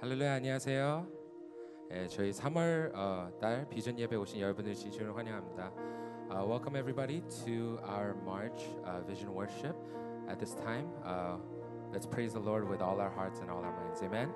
할렐루야 안녕하세요. 예, 저희 3월 어, 달 비전 예배 오신 여러분들 진심으로 환영합니다. Uh, welcome everybody to our March uh, vision worship. At this time, uh, let's praise the Lord with all our hearts and all our minds. Amen.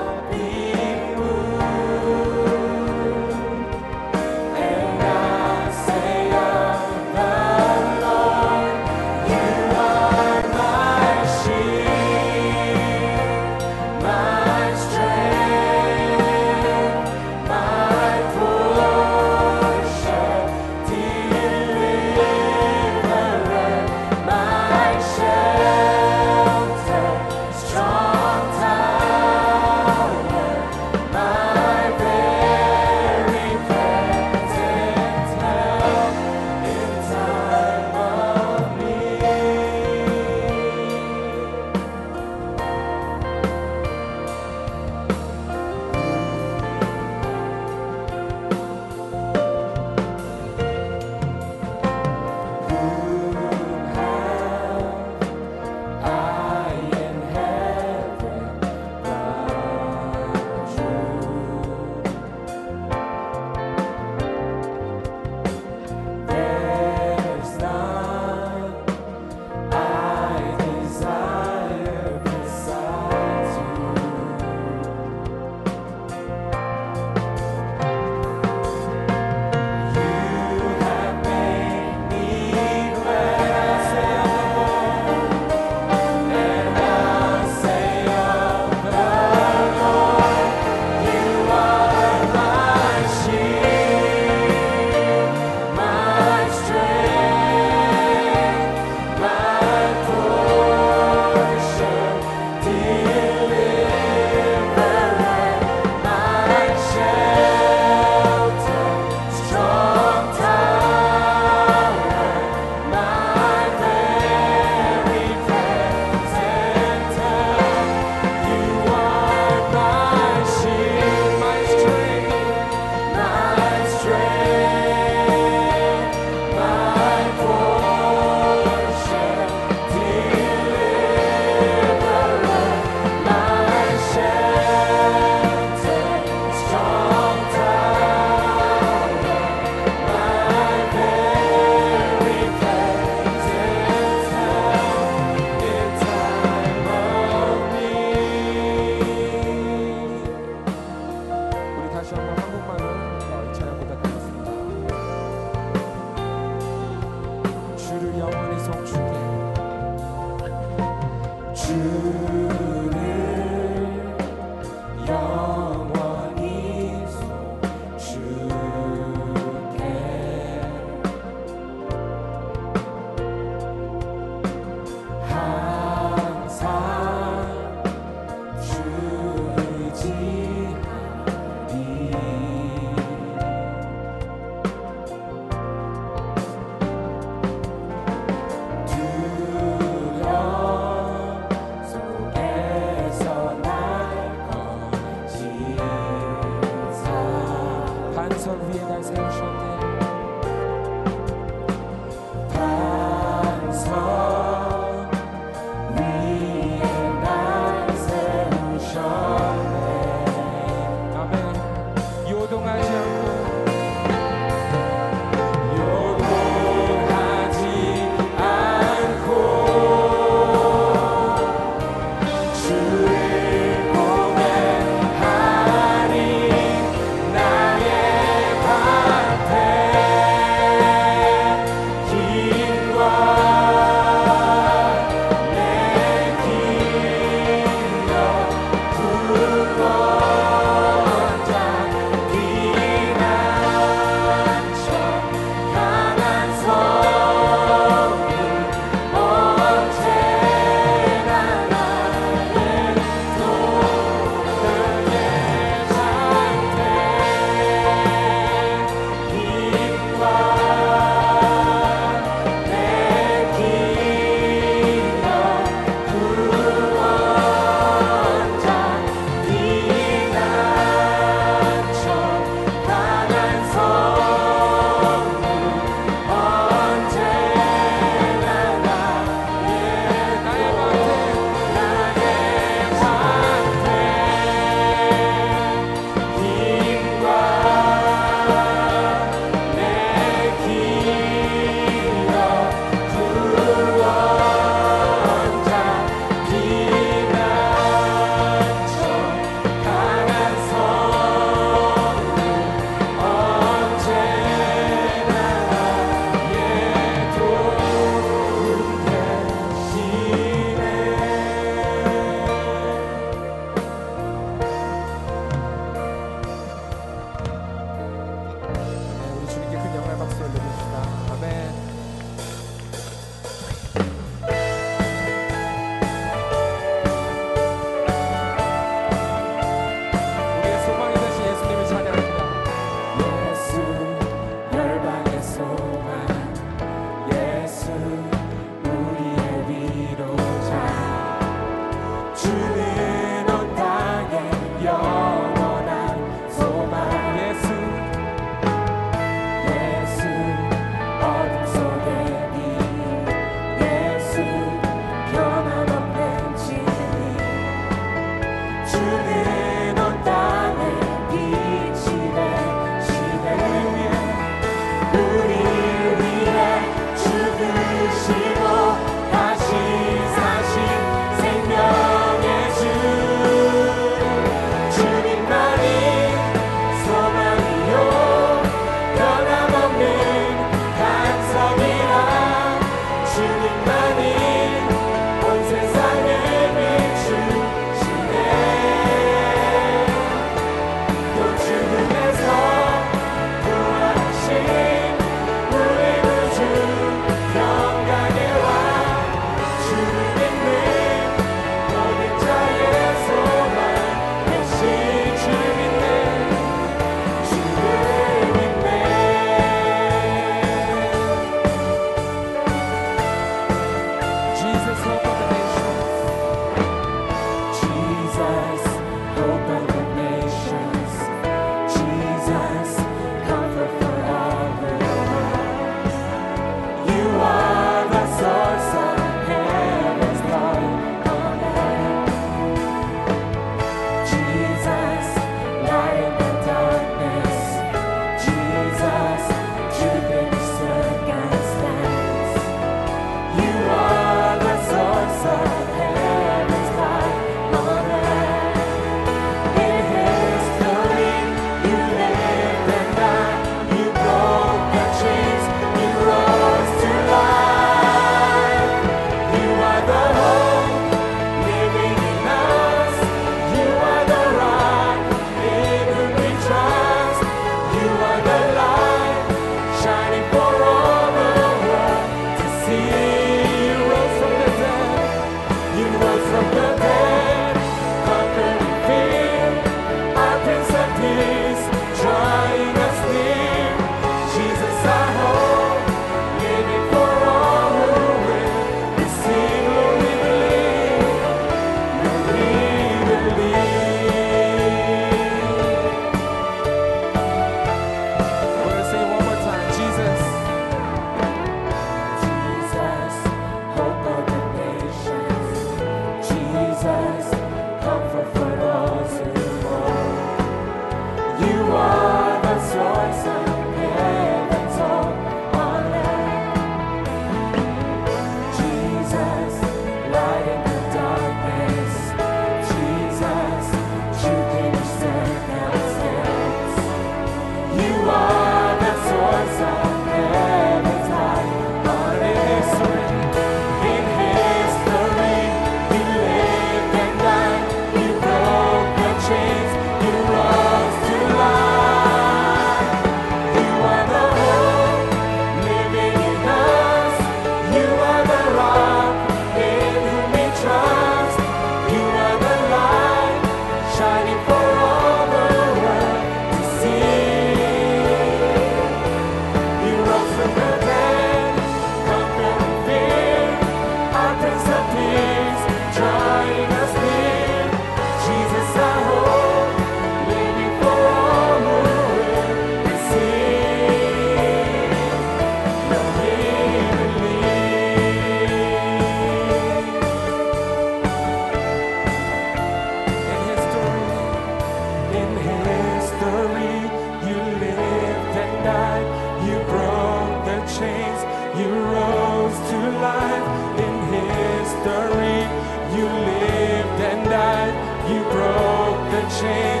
You lived and died. You broke the chains.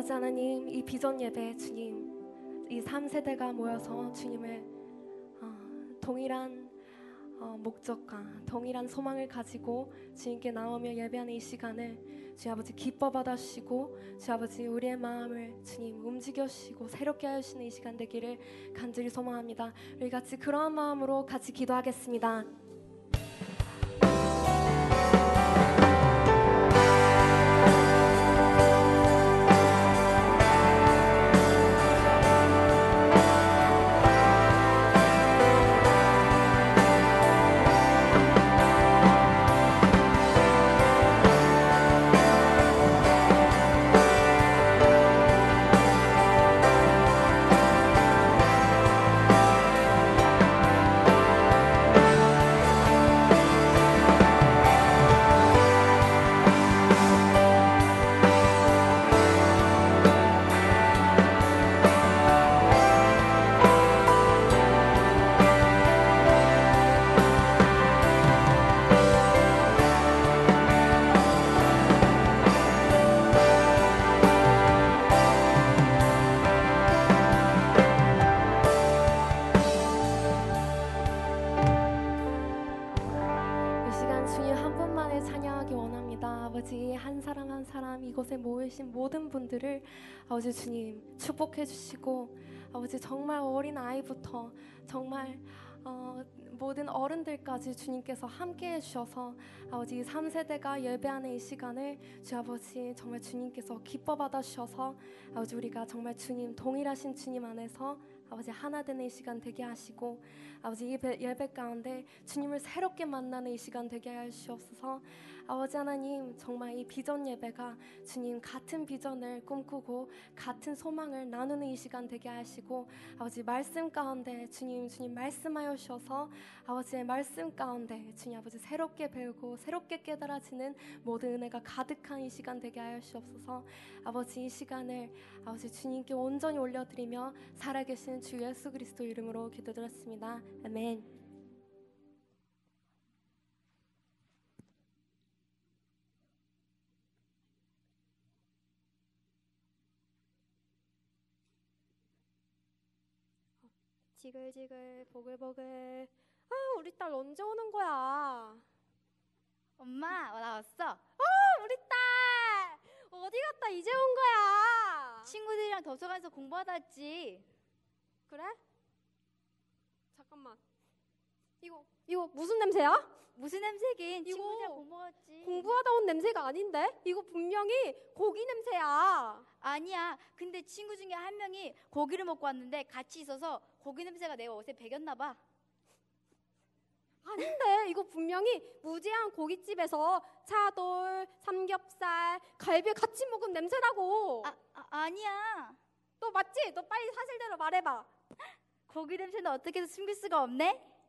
아버지 하나님, 이 비전 예배 주님, 이 3세대가 모여서 주님을 어, 동일한 어, 목적과 동일한 소망을 가지고 주님께 나오며 예배하는 이 시간을 주 아버지 기뻐 받아주시고 주 아버지 우리의 마음을 주님 움직여 주시고 새롭게 하시는 이 시간 되기를 간절히 소망합니다. 우리 같이 그러한 마음으로 같이 기도하겠습니다. 이곳에 모이신 모든 분들을 아버지 주님 축복해 주시고 아버지 정말 어린 아이부터 정말 어, 모든 어른들까지 주님께서 함께 해주셔서 아버지 이 3세대가 예배하는 이 시간을 주 아버지 정말 주님께서 기뻐 받아주셔서 아버지 우리가 정말 주님 동일하신 주님 안에서 아버지 하나 되는 이 시간 되게 하시고 아버지 이 배- 예배 가운데 주님을 새롭게 만나는 이 시간 되게 하시옵소서 아버지 하나님 정말 이 비전 예배가 주님 같은 비전을 꿈꾸고 같은 소망을 나누는 이 시간 되게 하시고 아버지 말씀 가운데 주님 주님 말씀하여 주셔서 아버지의 말씀 가운데 주님 아버지 새롭게 배우고 새롭게 깨달아지는 모든 은혜가 가득한 이 시간 되게 하여 주옵소서 아버지 이 시간을 아버지 주님께 온전히 올려드리며 살아계신 주 예수 그리스도 이름으로 기도드렸습니다 아멘. 지글지글 보글보글 아 우리 딸 언제 오는 거야 엄마 나 왔어. 아 우리 딸 어디 갔다 이제 온 거야 친구들이랑 도서관에서 공부하다 왔지. 그래? 잠깐만 이거 이거 무슨 냄새야? 무슨 냄새긴? 이거 친구들이랑 공부하지. 공부하다 온 냄새가 아닌데 이거 분명히 고기 냄새야 아니야. 근데 친구 중에 한 명이 고기를 먹고 왔는데 같이 있어서 고기 냄새가 내 옷에 배겼나 봐. 아닌데 이거 분명히 무제한 고깃집에서 차돌 삼겹살 갈비 같이 먹은 냄새라고 아, 아 아니야. 너 맞지? 너 빨리 사실대로 말해봐 고기 냄새는 어떻게 해서 숨길 수가 없네?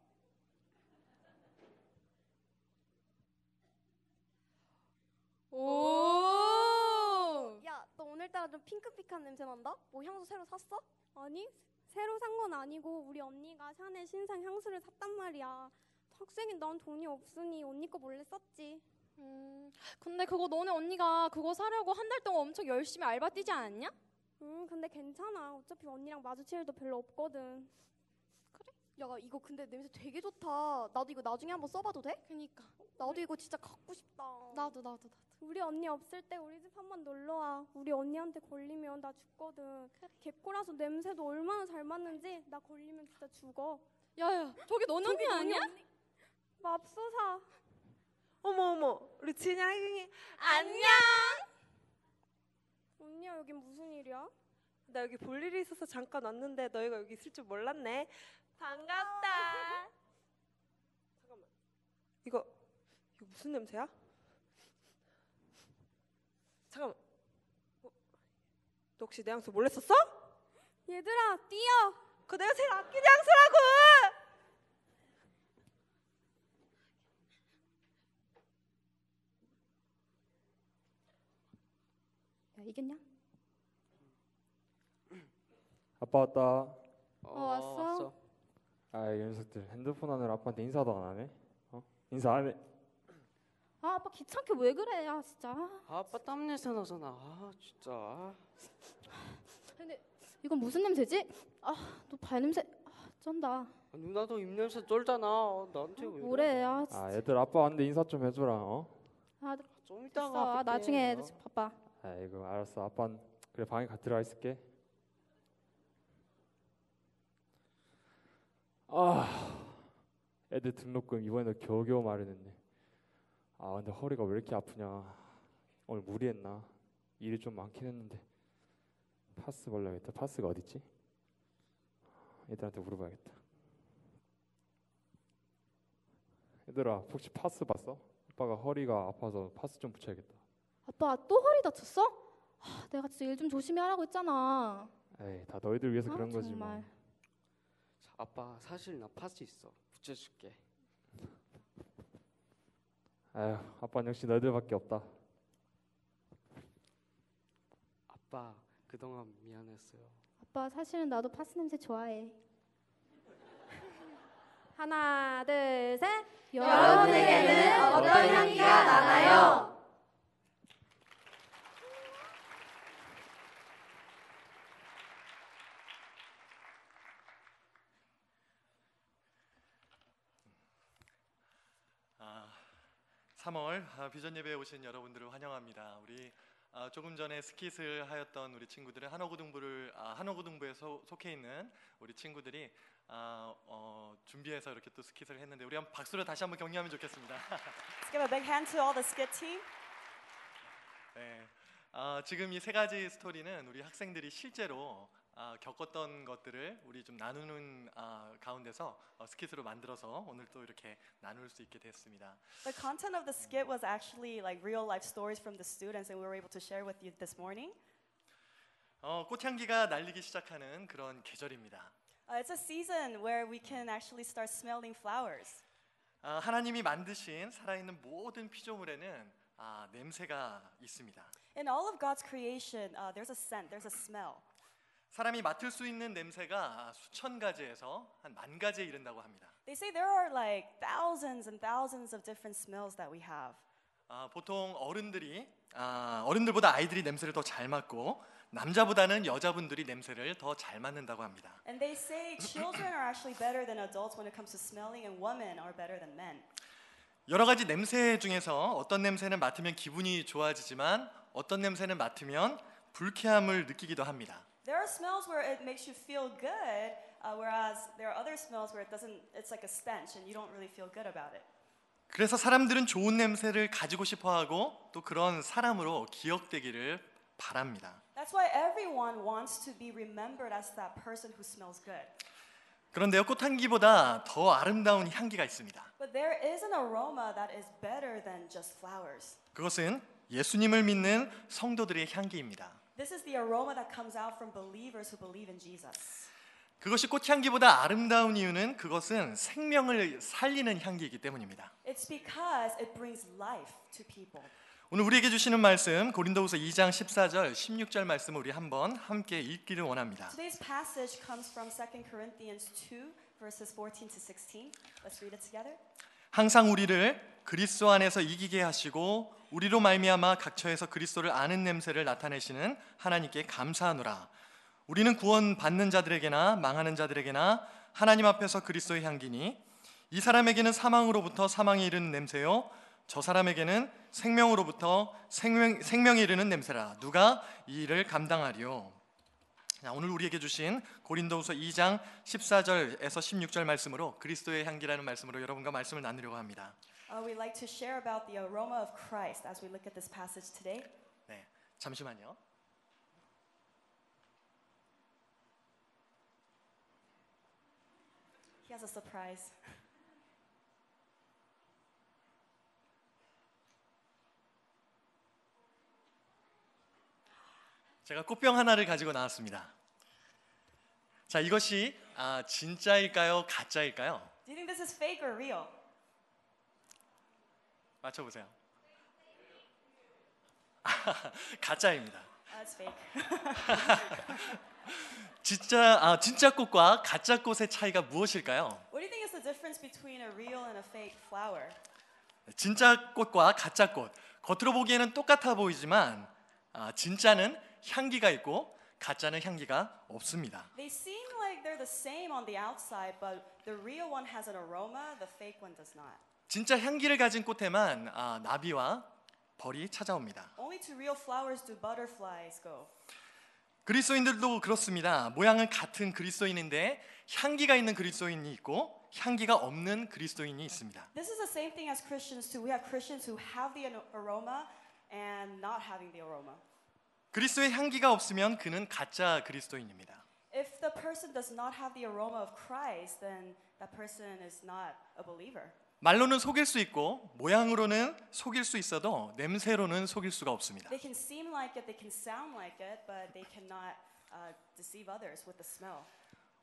오! 야, 너 오늘따라 좀 핑크빛한 냄새 난다? 뭐 향수 새로 샀어? 아니 새로 산 건 아니고 우리 언니가 샤넬 신상 향수를 샀단 말이야. 학생인 난 돈이 없으니 언니 거 몰래 썼지. 음, 근데 그거 너네 언니가 그거 사려고 한 달 동안 엄청 열심히 알바 뛰지 않았냐? 음 근데 괜찮아. 어차피 언니랑 마주칠 일도 별로 없거든. 야, 이거 근데 냄새 되게 좋다. 나도 이거 나중에 한번 써봐도 돼? 그니까. 나도 이거 진짜 갖고 싶다. 나도, 나도, 나도. 우리 언니 없을 때 우리 집 한번 놀러 와. 우리 언니한테 걸리면 나 죽거든. 개코라서 냄새도 얼마나 잘 맡는지 나 걸리면 진짜 죽어. 야, 야, 저기 너네 언니 아니야? 맙소사. 어머 어머 우리 진양이 안녕! 언니야 여기 무슨 일이야? 나 여기 볼 일이 있어서 잠깐 왔는데 너희가 여기 있을 줄 몰랐네 반갑다 잠깐만 이거 이거 무슨 냄새야? 잠깐만 어, 너 혹시 내 향수 몰래 썼어? 얘들아 뛰어. 그거 내가 제일 아끼는 향수라고 야, 이겼냐? 아빠 왔다. 어, 왔어? 아, 이 녀석들 핸드폰 하느라 아빠한테 인사도 안 하네. 어? 인사 안 해. 아 아빠 귀찮게 왜 그래 야 진짜 아, 아빠 땀 냄새 나잖아. 아 진짜. 아. 이건 무슨 냄새지? 아 너 발냄새 아, 쩐다 아, 누나도 입 냄새 쩔잖아. 아, 나한테 왜? 뭐래 아, 진짜. 아, 얘들 아빠 왔는데 인사 좀 해줘라. 어? 아좀 됐어 이따가. 아, 할게. 나중에 어. 바빠 아이고, 알았어. 아빠는 그래 방에 가 들어가 있을게. 아, 애들 등록금 이번에도 겨우겨우 마련했네. 아, 근데 허리가 왜 이렇게 아프냐? 오늘 무리했나? 일이 좀 많긴 했는데. 파스 벌려야겠다. 파스가 어딨지? 애들한테 물어봐야겠다. 얘들아, 혹시 파스 봤어? 아빠가 허리가 아파서 파스 좀 붙여야겠다. 아빠 또 허리 다쳤어? 아, 내가 진짜 일 좀 조심히 하라고 했잖아 에이, 다 너희들 위해서 아, 그런 거지 뭐. 정말. 자, 아빠 사실 나 파스 있어. 붙여줄게. 아휴, 아빠는 역시 너희들밖에 없다. 아빠 그동안 미안했어요. 아빠 사실은 나도 파스 냄새 좋아해 하나 둘 셋 여러분에게는 어떤 향기가 나나요? 3월 아, 비전 예배에 오신 여러분들을 환영합니다. 우리 아, 조금 전에 스킷을 하였던 우리 친구들은 한어고등부를 아, 한어고등부에 소, 속해 있는 우리 친구들이 아, 어, 준비해서 이렇게 또 스킷을 했는데 우리 한번 박수로 다시 한번 격려하면 좋겠습니다. Let's give a big hand to all the skit team. 네. 아, 지금 이 세 가지 스토리는 우리 학생들이 실제로 아, 겪었던 것들을 우리 좀 나누는 아, 가운데서 어, 스킷으로 만들어서 오늘 또 이렇게 나눌 수 있게 됐습니다. The content of the skit was actually like real life stories from the students, and we were able to share with you this morning. 어, 꽃향기가 날리기 시작하는 그런 계절입니다. Uh, it's a season where we can actually start smelling flowers. 아, 하나님이 만드신 살아있는 모든 피조물에는 아, 냄새가 있습니다. In all of God's creation, uh, there's a scent, there's a smell. 사람이 맡을 수 있는 냄새가 수천 가지에서 한 만 가지에 이른다고 합니다. They say there are like thousands and thousands of different smells that we have. 아, 보통 어른들이 아, 어른들보다 아이들이 냄새를 더 잘 맡고 남자보다는 여자분들이 냄새를 더 잘 맡는다고 합니다. And they say children are actually better than adults when it comes to smelling, and women are better than men. 여러 가지 냄새 중에서 어떤 냄새는 맡으면 기분이 좋아지지만 어떤 냄새는 맡으면 불쾌함을 느끼기도 합니다. There are smells where it makes you feel good, uh, whereas there are other smells where it doesn't. It's like a stench, and you don't really feel good about it. 그래서 사람들은 좋은 냄새를 가지고 싶어하고 또 그런 사람으로 기억되기를 바랍니다. That's why everyone wants to be remembered as that person who smells good. 그런데요, 꽃향기보다 더 아름다운 향기가 있습니다. But there is an aroma that is better than just flowers. 그것은 예수님을 믿는 성도들의 향기입니다. This is the aroma that comes out from believers who believe in Jesus. 그것이 꽃향기보다 아름다운 이유는 그것은 생명을 살리는 향기이기 때문입니다. It's because it brings life to people. 오늘 우리에게 주시는 말씀 고린도후서 2장 14절 16절 말씀을 우리 한번 함께 읽기를 원합니다. Today's passage comes from 2 Corinthians 2 verses 14 to 16. Let's read it together. 항상 우리를 그리스도 안에서 이기게 하시고 우리로 말미암아 각처에서 그리스도를 아는 냄새를 나타내시는 하나님께 감사하노라. 우리는 구원 받는 자들에게나 망하는 자들에게나 하나님 앞에서 그리스도의 향기니 이 사람에게는 사망으로부터 사망에 이르는 냄새요. 저 사람에게는 생명으로부터 생명, 생명에 이르는 냄새라. 누가 이 일을 감당하리요? 자, 오늘 우리에게 주신 고린도후서 2장 14절에서 16절 말씀으로 그리스도의 향기라는 말씀으로 여러분과 말씀을 나누려고 합니다. Uh, we'd like to share about the aroma of Christ as we look at this passage today. 네, 잠시만요. He has a surprise. 제가 꽃병 하나를 가지고 나왔습니다. 자, 이것이 아, 진짜일까요, 가짜일까요? Do you think this is fake or real? 맞춰 보세요. 가짜입니다. Uh, it's fake. 진짜 아, 진짜 꽃과 가짜 꽃의 차이가 무엇일까요? What do you think is the difference between a real and a fake flower? 진짜 꽃과 가짜 꽃 겉으로 보기에는 똑같아 보이지만 아, 진짜는 향기가 있고 가짜는 향기가 없습니다. They seem like they're the same on the outside, but the real one has an aroma, the fake one does not. 진짜 향기를 가진 꽃에만 아, 나비와 벌이 찾아옵니다. Only to real flowers do butterflies go. 그리스도인들도 그렇습니다. 모양은 같은 그리스도인인데 향기가 있는 그리스도인이 있고 향기가 없는 그리스도인이 있습니다. This is the same thing as Christians too. We have Christians who have the aroma and not having the aroma. 그리스도의 향기가 없으면 그는 가짜 그리스도인입니다. If the person does not have the aroma of Christ, then that person is not a believer. 말로는 속일 수 있고 모양으로는 속일 수 있어도 냄새로는 속일 수가 없습니다. They can seem like it, they can sound like it, but they cannot uh, deceive others with the smell.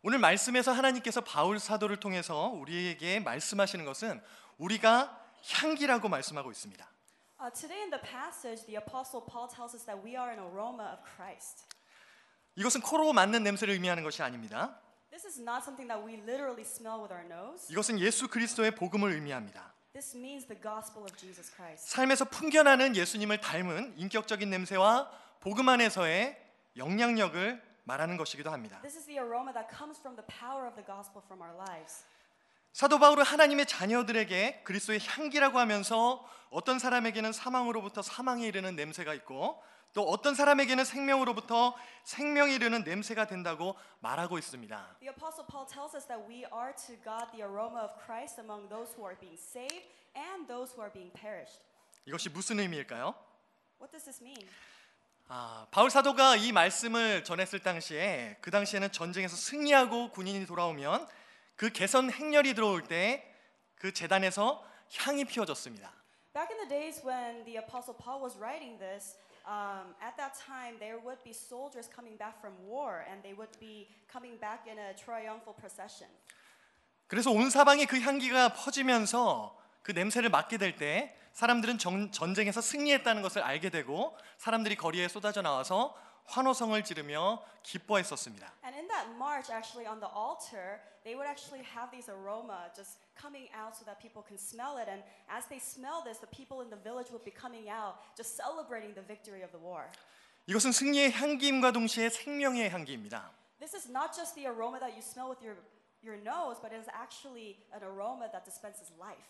오늘 말씀에서 하나님께서 바울 사도를 통해서 우리에게 말씀하시는 것은 우리가 향기라고 말씀하고 있습니다. Uh, today in the passage, the Apostle Paul tells us that we are an aroma of Christ. 이것은 코로 맡는 냄새를 의미하는 것이 아닙니다. This is not something that we literally smell with our nose. 이것은 예수 그리스도의 복음을 의미합니다. This means the gospel of Jesus Christ. 삶에서 풍겨나는 예수님을 닮은 인격적인 냄새와 복음 안에서의 영향력을 말하는 것이기도 합니다. This is the aroma that comes from the power of the gospel from our lives. 사도 바울은 하나님의 자녀들에게 그리스도의 향기라고 하면서 어떤 사람에게는 사망으로부터 사망에 이르는 냄새가 있고 또 어떤 사람에게는 생명으로부터 생명에 이르는 냄새가 된다고 말하고 있습니다. The apostle Paul tells us that we are to God the aroma of Christ among those who are being saved and those who are being perished. 이것이 무슨 의미일까요? What does this mean? 아, 바울 사도가 이 말씀을 전했을 당시에 그 당시에는 전쟁에서 승리하고 군인이 돌아오면 그 개선 행렬이 들어올 때그 재단에서 향이 피워졌습니다. Back in the days when the apostle Paul was writing this, um, at that time there would be soldiers coming back from war and they would be coming back in a triumphal procession. 그래서 온 사방에 그 향기가 퍼지면서 그 냄새를 맡게 될 때 사람들은 전, 전쟁에서 승리했다는 것을 알게 되고 사람들이 거리에 쏟아져 나와서 환호성을 지르며 기뻐했었습니다. And in that march, actually on the altar, they would actually have these aroma just coming out so that people can smell it. And as they smell this, the people in the village would be coming out, just celebrating the victory of the war. 이것은 승리의 향기임과 동시에 생명의 향기입니다. This is not just the aroma that you smell with your, your nose, but it is actually an aroma that dispenses life.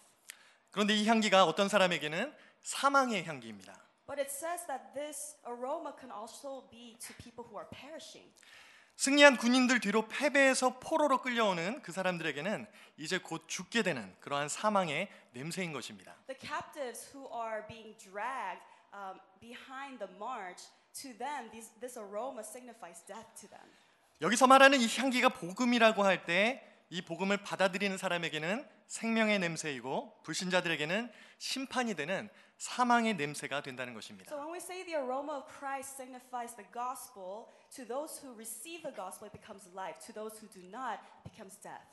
그런데 이 향기가 어떤 사람에게는 사망의 향기입니다. But it says that this aroma can also be to people who are perishing. 승리한 군인들 뒤로 패배해서 포로로 끌려오는 그 사람들에게는 이제 곧 죽게 되는 그러한 사망의 냄새인 것입니다. The captives who are being dragged um, behind the march, to them, these, this aroma signifies death to them. 여기서 말하는 이 향기가 복음이라고 할 때 이 복음을 받아들이는 사람에게는 생명의 냄새이고 불신자들에게는 심판이 되는 사망의 냄새가 된다는 것입니다. So when we say the aroma of Christ signifies the gospel, to those who receive the gospel, it becomes life. To those who do not, it becomes death.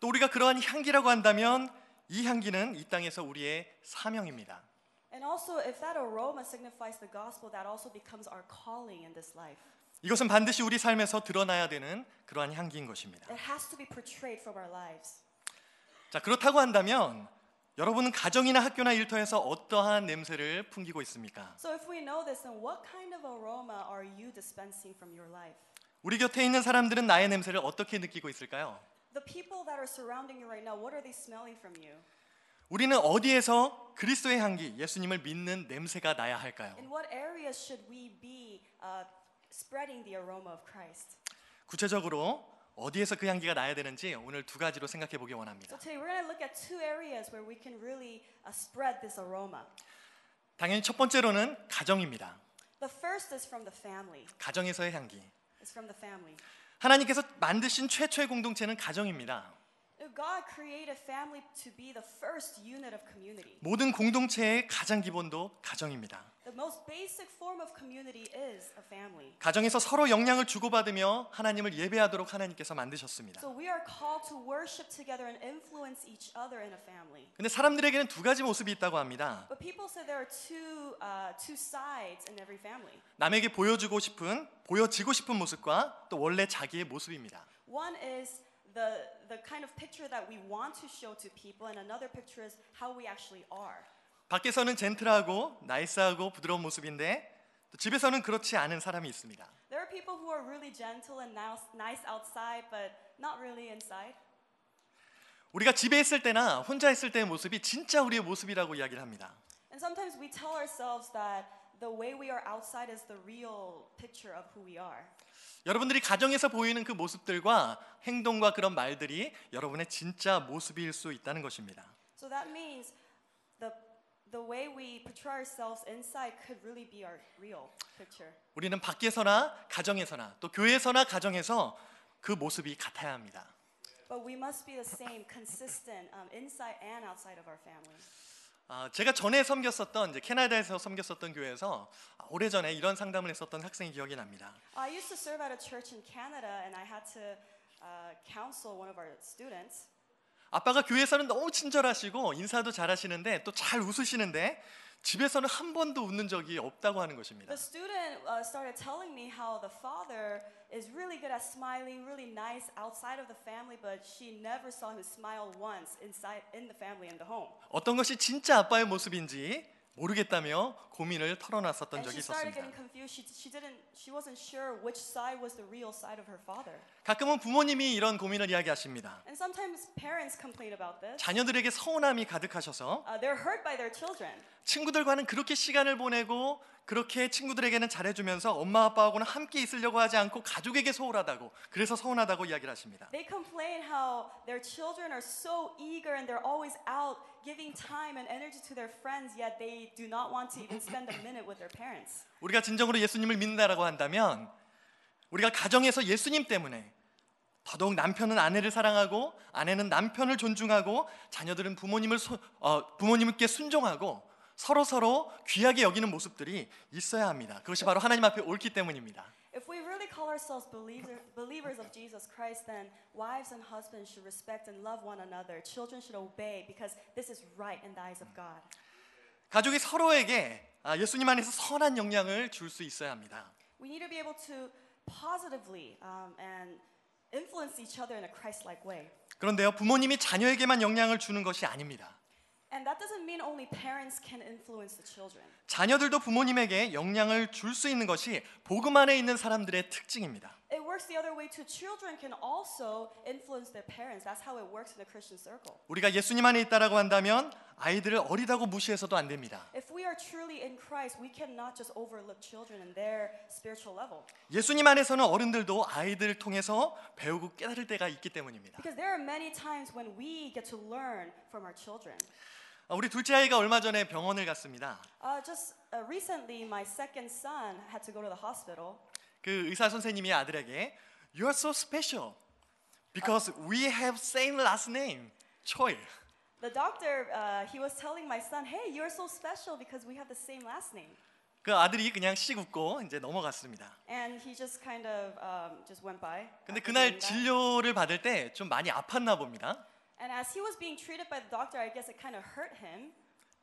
또 우리가 그러한 향기라고 한다면 이 향기는 이 땅에서 우리의 사명입니다. And also, if that aroma signifies the gospel, that also becomes our calling in this life. 이것은 반드시 우리 삶에서 드러나야 되는 그러한 향기인 것입니다. It has to be portrayed from our lives. 자, 그렇다고 한다면 여러분은 가정이나 학교나 일터에서 어떠한 냄새를 풍기고 있습니까? So if we know this, then what kind of aroma are you dispensing from your life? 우리 곁에 있는 사람들은 나의 냄새를 어떻게 느끼고 있을까요? The people that are surrounding you right now, what are they smelling from you? 우리는 어디에서 그리스도의 향기, 예수님을 믿는 냄새가 나야 할까요? In what areas should we be uh, spreading the aroma of Christ? 구체적으로 어디에서 그 향기가 나야 되는지 오늘 두 가지로 생각해 보기 원합니다. So today we're going to look at two areas where we can really uh, spread this aroma. 당연히 첫 번째로는 가정입니다. The first is from the family. 가정에서의 향기. It's from the family. 하나님께서 만드신 최초의 공동체는 가정입니다. God created family to be the first unit of community. 모든 공동체의 가장 기본도 가정입니다. The most basic form of community is a family. 가정에서 서로 영향을 주고받으며 하나님을 예배하도록 하나님께서 만드셨습니다. So we are called to worship together and influence each other in a family. 근데 사람들에게는 두 가지 모습이 있다고 합니다. But people say there are two uh, two sides in every family. 남에게 보여주고 싶은, 보여지고 싶은 모습과 또 원래 자기의 모습입니다. One is the the kind of picture that we want to show to people, and another picture is how we actually are. 밖에서는 젠틀하고 나이스하고 부드러운 모습인데 또 집에서는 그렇지 않은 사람이 있습니다. There are people who are really gentle and nice, nice outside, but not really inside. 우리가 집에 있을 때나 혼자 있을 때의 모습이 진짜 우리의 모습이라고 이야기를 합니다. And sometimes we tell ourselves that the way we are outside is the real picture of who we are. 여러분들이 가정에서 보이는 그 모습들과 행동과 그런 말들이 여러분의 진짜 모습일 수 있다는 것입니다. So that means the the way we portray ourselves inside could really be our real picture. 우리는 밖에서나 가정에서나 또 교회에서나 가정에서 그 모습이 같아야 합니다. But we must be the same, consistent um, inside and outside of our family. 아, 제가 전에 섬겼었던 이제 캐나다에서 섬겼었던 교회에서 아, 오래전에 이런 상담을 했었던 학생이 기억이 납니다. I used to serve at a church in Canada, and I had to uh, counsel one of our students. 아빠가 교회에서는 너무 친절하시고 인사도 잘하시는데 또 잘 웃으시는데 집에서는 한 번도 웃는 적이 없다고 하는 것입니다. The student uh, started telling me how the father is really good at smiling, really nice outside of the family, but she never saw him smile once inside in the family in the home. 어떤 것이 진짜 아빠의 모습인지 모르겠다며 고민을 털어놨었던 적이 she started 있었습니다. getting confused. She, she didn't. She wasn't sure which side was the real side of her father. 가끔은 부모님이 이런 고민을 이야기하십니다. And sometimes parents complain about this. 자녀들에게 서운함이 가득하셔서 Uh, they're hurt by their children. 친구들과는 그렇게 시간을 보내고 그렇게 친구들에게는 잘해주면서 엄마 아빠하고는 함께 있으려고 하지 않고 가족에게 소홀하다고 그래서 서운하다고 이야기를 하십니다. They complain how their children are so eager and they're always out giving time and energy to their friends, yet they do not want to even spend a minute with their parents. 우리가 진정으로 예수님을 믿는다라고 한다면 우리가 가정에서 예수님 때문에 더더욱 남편은 아내를 사랑하고 아내는 남편을 존중하고 자녀들은 부모님을 소, 어, 부모님께 순종하고 서로 서로 귀하게 여기는 모습들이 있어야 합니다. 그것이 바로 하나님 앞에 옳기 때문입니다. If we really call ourselves believer, believers of Jesus Christ, then wives and husbands should respect and love one another. Children should obey because this is right in the eyes of God. 가족이 서로에게 아, 예수님 안에서 선한 영향을 줄 수 있어야 합니다. We need to be able to positively um, and influence each other in a Christ-like way. 그런데요, 부모님이 자녀에게만 영향을 주는 것이 아닙니다. And that doesn't mean only parents can influence the children. 자녀들도 부모님에게 영향을 줄 수 있는 것이 복음 안에 있는 사람들의 특징입니다. It works the other way too. Children can also influence their parents. That's how it works in the Christian circle. 우리가 예수님 안에 있다라고 한다면 아이들을 어리다고 무시해서도 안 됩니다. If we are truly in Christ, we cannot just overlook children in their spiritual level. 예수님 안에서는 어른들도 아이들을 통해서 배우고 깨달을 때가 있기 때문입니다. Because there are many times when we get to learn from our children. 아, 우리 둘째 아이가 얼마 전에 병원을 갔습니다. Uh, just uh, recently, my second son had to go to the hospital. 그 의사 선생님이 아들에게 You are so special because we have same last name, Choi. The doctor, uh, he was telling my son, "Hey, you're so special because we have the same last name." 그 아들이 그냥 씩 웃고 이제 넘어갔습니다. And he just kind of um, just went by. 근데 그날. 진료를 받을 때 좀 많이 아팠나 봅니다. And as he was being treated by the doctor, I guess it kind of hurt him.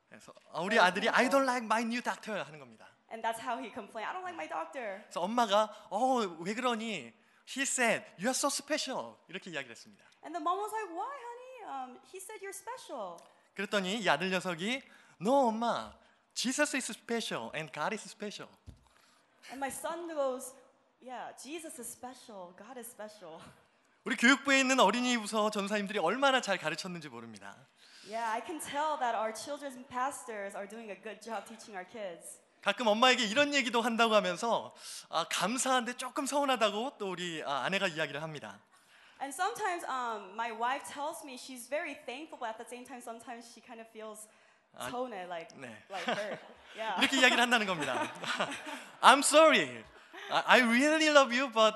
그래서 아, 우리 아들이 I don't like my new doctor 하는 겁니다. And that's how he complained. I don't like my doctor. 그래서 엄마가 어 왜 그러니? He said you are so special 이렇게 이야기를 했습니다. And the mom was like, "Why, honey? Um, he said you're special." 그랬더니 이 아들 녀석이 No 엄마 Jesus is special and God is special. And my son goes, "Yeah, Jesus is special. God is special." 우리 교육부에 있는 어린이 부서 전사님들이 얼마나 잘 가르쳤는지 모릅니다. Yeah, I can tell that our children's pastors are doing a good job teaching our kids. 가끔 엄마에게 이런 얘기도 한다고 하면서 아, 감사한데 조금 서운하다고 또 우리 아, 아내가 이야기를 합니다. And sometimes um, my wife tells me she's very thankful, but at the same time, sometimes she kind of feels 아, tone like 네. like hurt. Yeah. 이렇게 이야기를 한다는 겁니다. I'm sorry. I I really love you, but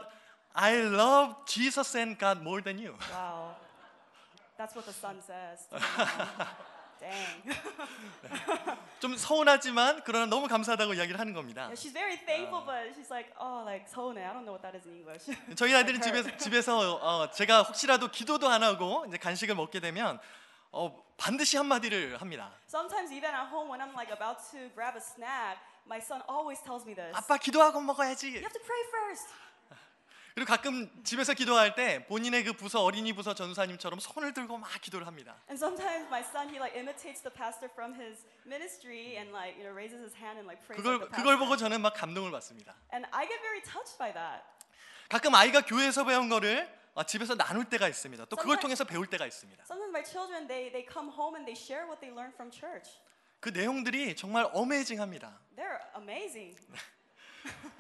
I love Jesus and God more than you. Wow. That's what the son says. 좀 서운하지만 그러나 너무 감사하다고 이야기를 하는 겁니다. She's very thankful, but she's like, oh, like 서운해. I don't know what that is in English. 저희 아이들은. 집에서 집에서 어, 제가 혹시라도 기도도 안 하고 이제 간식을 먹게 되면 어, 반드시 한 마디를 합니다. Sometimes even at home when I'm like about to grab a snack, my son always tells me this. 아빠 기도하고 You 먹어야지. have to pray first. 그리고 가끔 집에서 기도할 때 본인의 그 부서 어린이 부서 전사님처럼 손을 들고 막 기도를 합니다. And sometimes my son he like imitates the pastor from his ministry and like you know raises his hand and like prays 그걸 like the 그걸 pastor. 보고 저는 막 감동을 받습니다. And I get very touched by that. 가끔 아이가 교회에서 배운 거를 어, 집에서 나눌 때가 있습니다. 또 그걸 Sometimes- 통해서 배울 때가 있습니다. Sometimes my children they they come home and they share what they learned from church. 그 내용들이 정말 어메이징합니다. They're amazing.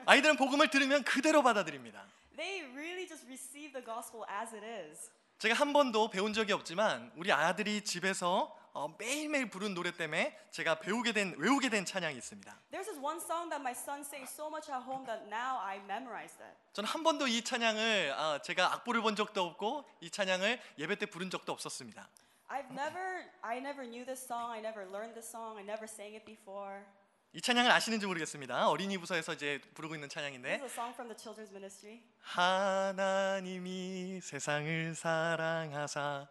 아이들은 복음을 들으면 그대로 받아들입니다. They really just receive the gospel as it is. 제가 한 번도 배운 적이 없지만 우리 아들이 집에서 어, 매일매일 부른 노래 때문에 제가 배우게 된 외우게 된 찬양이 있습니다. There's this one song that my son sings so much at home that now I memorized it. 저는 한 번도 이 찬양을 아, 제가 악보를 본 적도 없고 이 찬양을 예배 때 부른 적도 없었습니다. I've never I never knew this song. I never learned this song. I never sang it before. 이 찬양을 아시는지 모르겠습니다. 어린이 부서에서 이제 부르고 있는 This 찬양인데 is a song from the children's ministry. 하나님이 세상을 사랑하사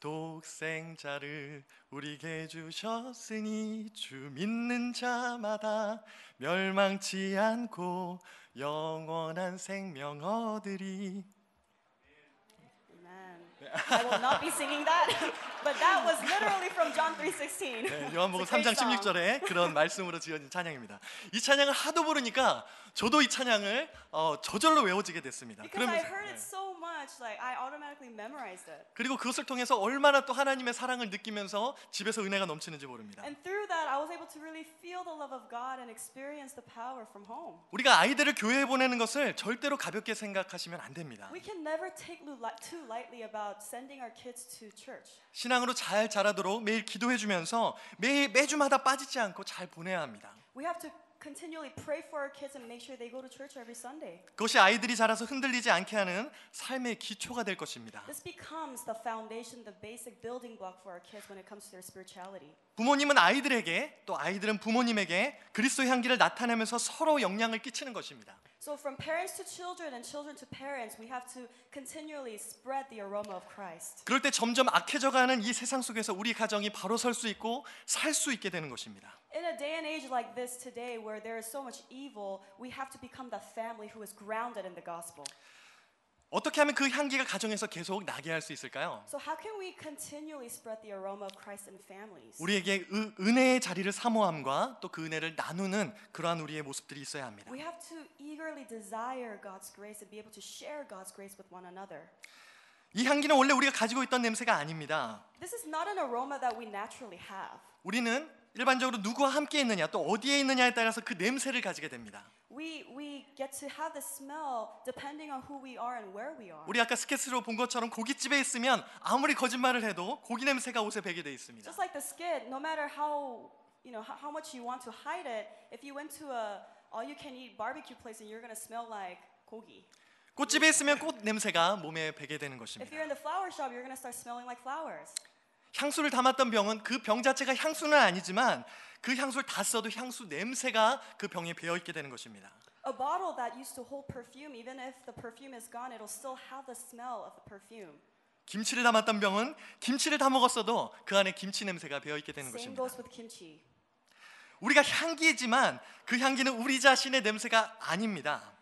독생자를 우리에게 주셨으니 주 믿는 자마다 멸망치 않고 영원한 생명 얻으리. I will not be singing that, but that was literally from John 3:16. 네, 요한복음 It's a 3장 great song. 16절에 그런 말씀으로 지어진 찬양입니다. 이 찬양을 하도 부르니까 저도 이 찬양을 어, 저절로 외워지게 됐습니다. Because I heard 네. it so much, like I automatically memorized it. 그리고 그것을 통해서 얼마나 또 하나님의 사랑을 느끼면서 집에서 은혜가 넘치는지 모릅니다. And through that, I was able to really feel the love of God and experience the power from home. 우리가 아이들을 교회에 보내는 것을 절대로 가볍게 생각하시면 안 됩니다. We can never take lu- li- too lightly about sending our kids to church. 신앙으로 잘 자라도록 매일 기도해 주면서 매일 매주마다 빠지지 않고 잘 보내야 합니다. We have to continually pray for our kids and make sure they go to church every Sunday. 그것이 아이들이 자라서 흔들리지 않게 하는 삶의 기초가 될 것입니다. This becomes the foundation, the basic building block for our kids when it comes to their spirituality. 부모님은 아이들에게 또 아이들은 부모님에게 그리스도의 향기를 나타내면서 서로 영향을 끼치는 것입니다. So from parents to children and children to parents, we have to continually spread the aroma of Christ. 그럴 때 점점 악해져가는 이 세상 속에서 우리 가정이 바로 설 수 있고 살 수 있게 되는 것입니다. In a day and age like this today, where there is so much evil, we have to become that family who is grounded in the gospel. 어떻게 하면 그 향기가 가정에서 계속 나게 할 수 있을까요? So how can we continually spread the aroma of Christ in families? 우리에게 은- 은혜의 자리를 사모함과 또 그 은혜를 나누는 그러한 우리의 모습들이 있어야 합니다. We have to eagerly desire God's grace and be able to share God's grace with one another. 이 향기는 원래 우리가 가지고 있던 냄새가 아닙니다. This is not an aroma that we naturally have. 우리는 일반적으로 누구와 함께 있느냐 또 어디에 있느냐에 따라서 그 냄새를 가지게 됩니다. We, we get to have the smell depending on who we are and where we are. 우리 아까 스케치로 본 것처럼 고깃집에 있으면 아무리 거짓말을 해도 고기 냄새가 옷에 배게 돼 있습니다. Just like the skit, no matter how you know how, much you want to hide it, if you went to a all-you-can-eat barbecue place and you're gonna smell like gogi. 꽃집에 있으면 꽃 냄새가 몸에 배게 되는 If 것입니다. you're in the flower shop, you're gonna start smelling like flowers. 향수를 담았던 병은 그 병 자체가 향수는 아니지만 그 향수를 다 써도 향수 냄새가 그 병에 배어 있게 되는 것입니다. A bottle that used to hold perfume, even if the perfume is gone, it'll still have the smell of the perfume. 김치를 담았던 병은 김치를 다 먹었어도 그 안에 김치 냄새가 배어 있게 되는 Same 것입니다. goes with kimchi. 우리가 향기지만 그 향기는 우리 자신의 냄새가 아닙니다.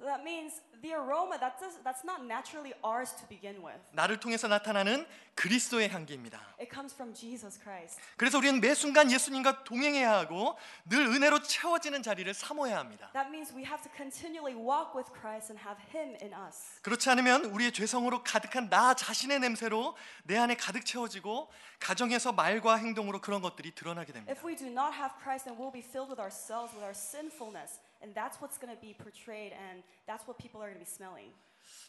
That means the aroma that does, that's not naturally ours to begin with. 나를 통해서 나타나는 그리스도의 향기입니다. It comes from Jesus Christ. 그래서 우리는 매 순간 예수님과 동행해야 하고 늘 은혜로 채워지는 자리를 사모해야 합니다. That means we have to continually walk with Christ and have Him in us. 그렇지 않으면 우리의 죄성으로 가득한 나 자신의 냄새로 내 안에 가득 채워지고 가정에서 말과 행동으로 그런 것들이 드러나게 됩니다. If we do not have Christ, then we'll be filled with ourselves, with our sinfulness, and that's what's going to be portrayed, and that's what people are going to be smelling.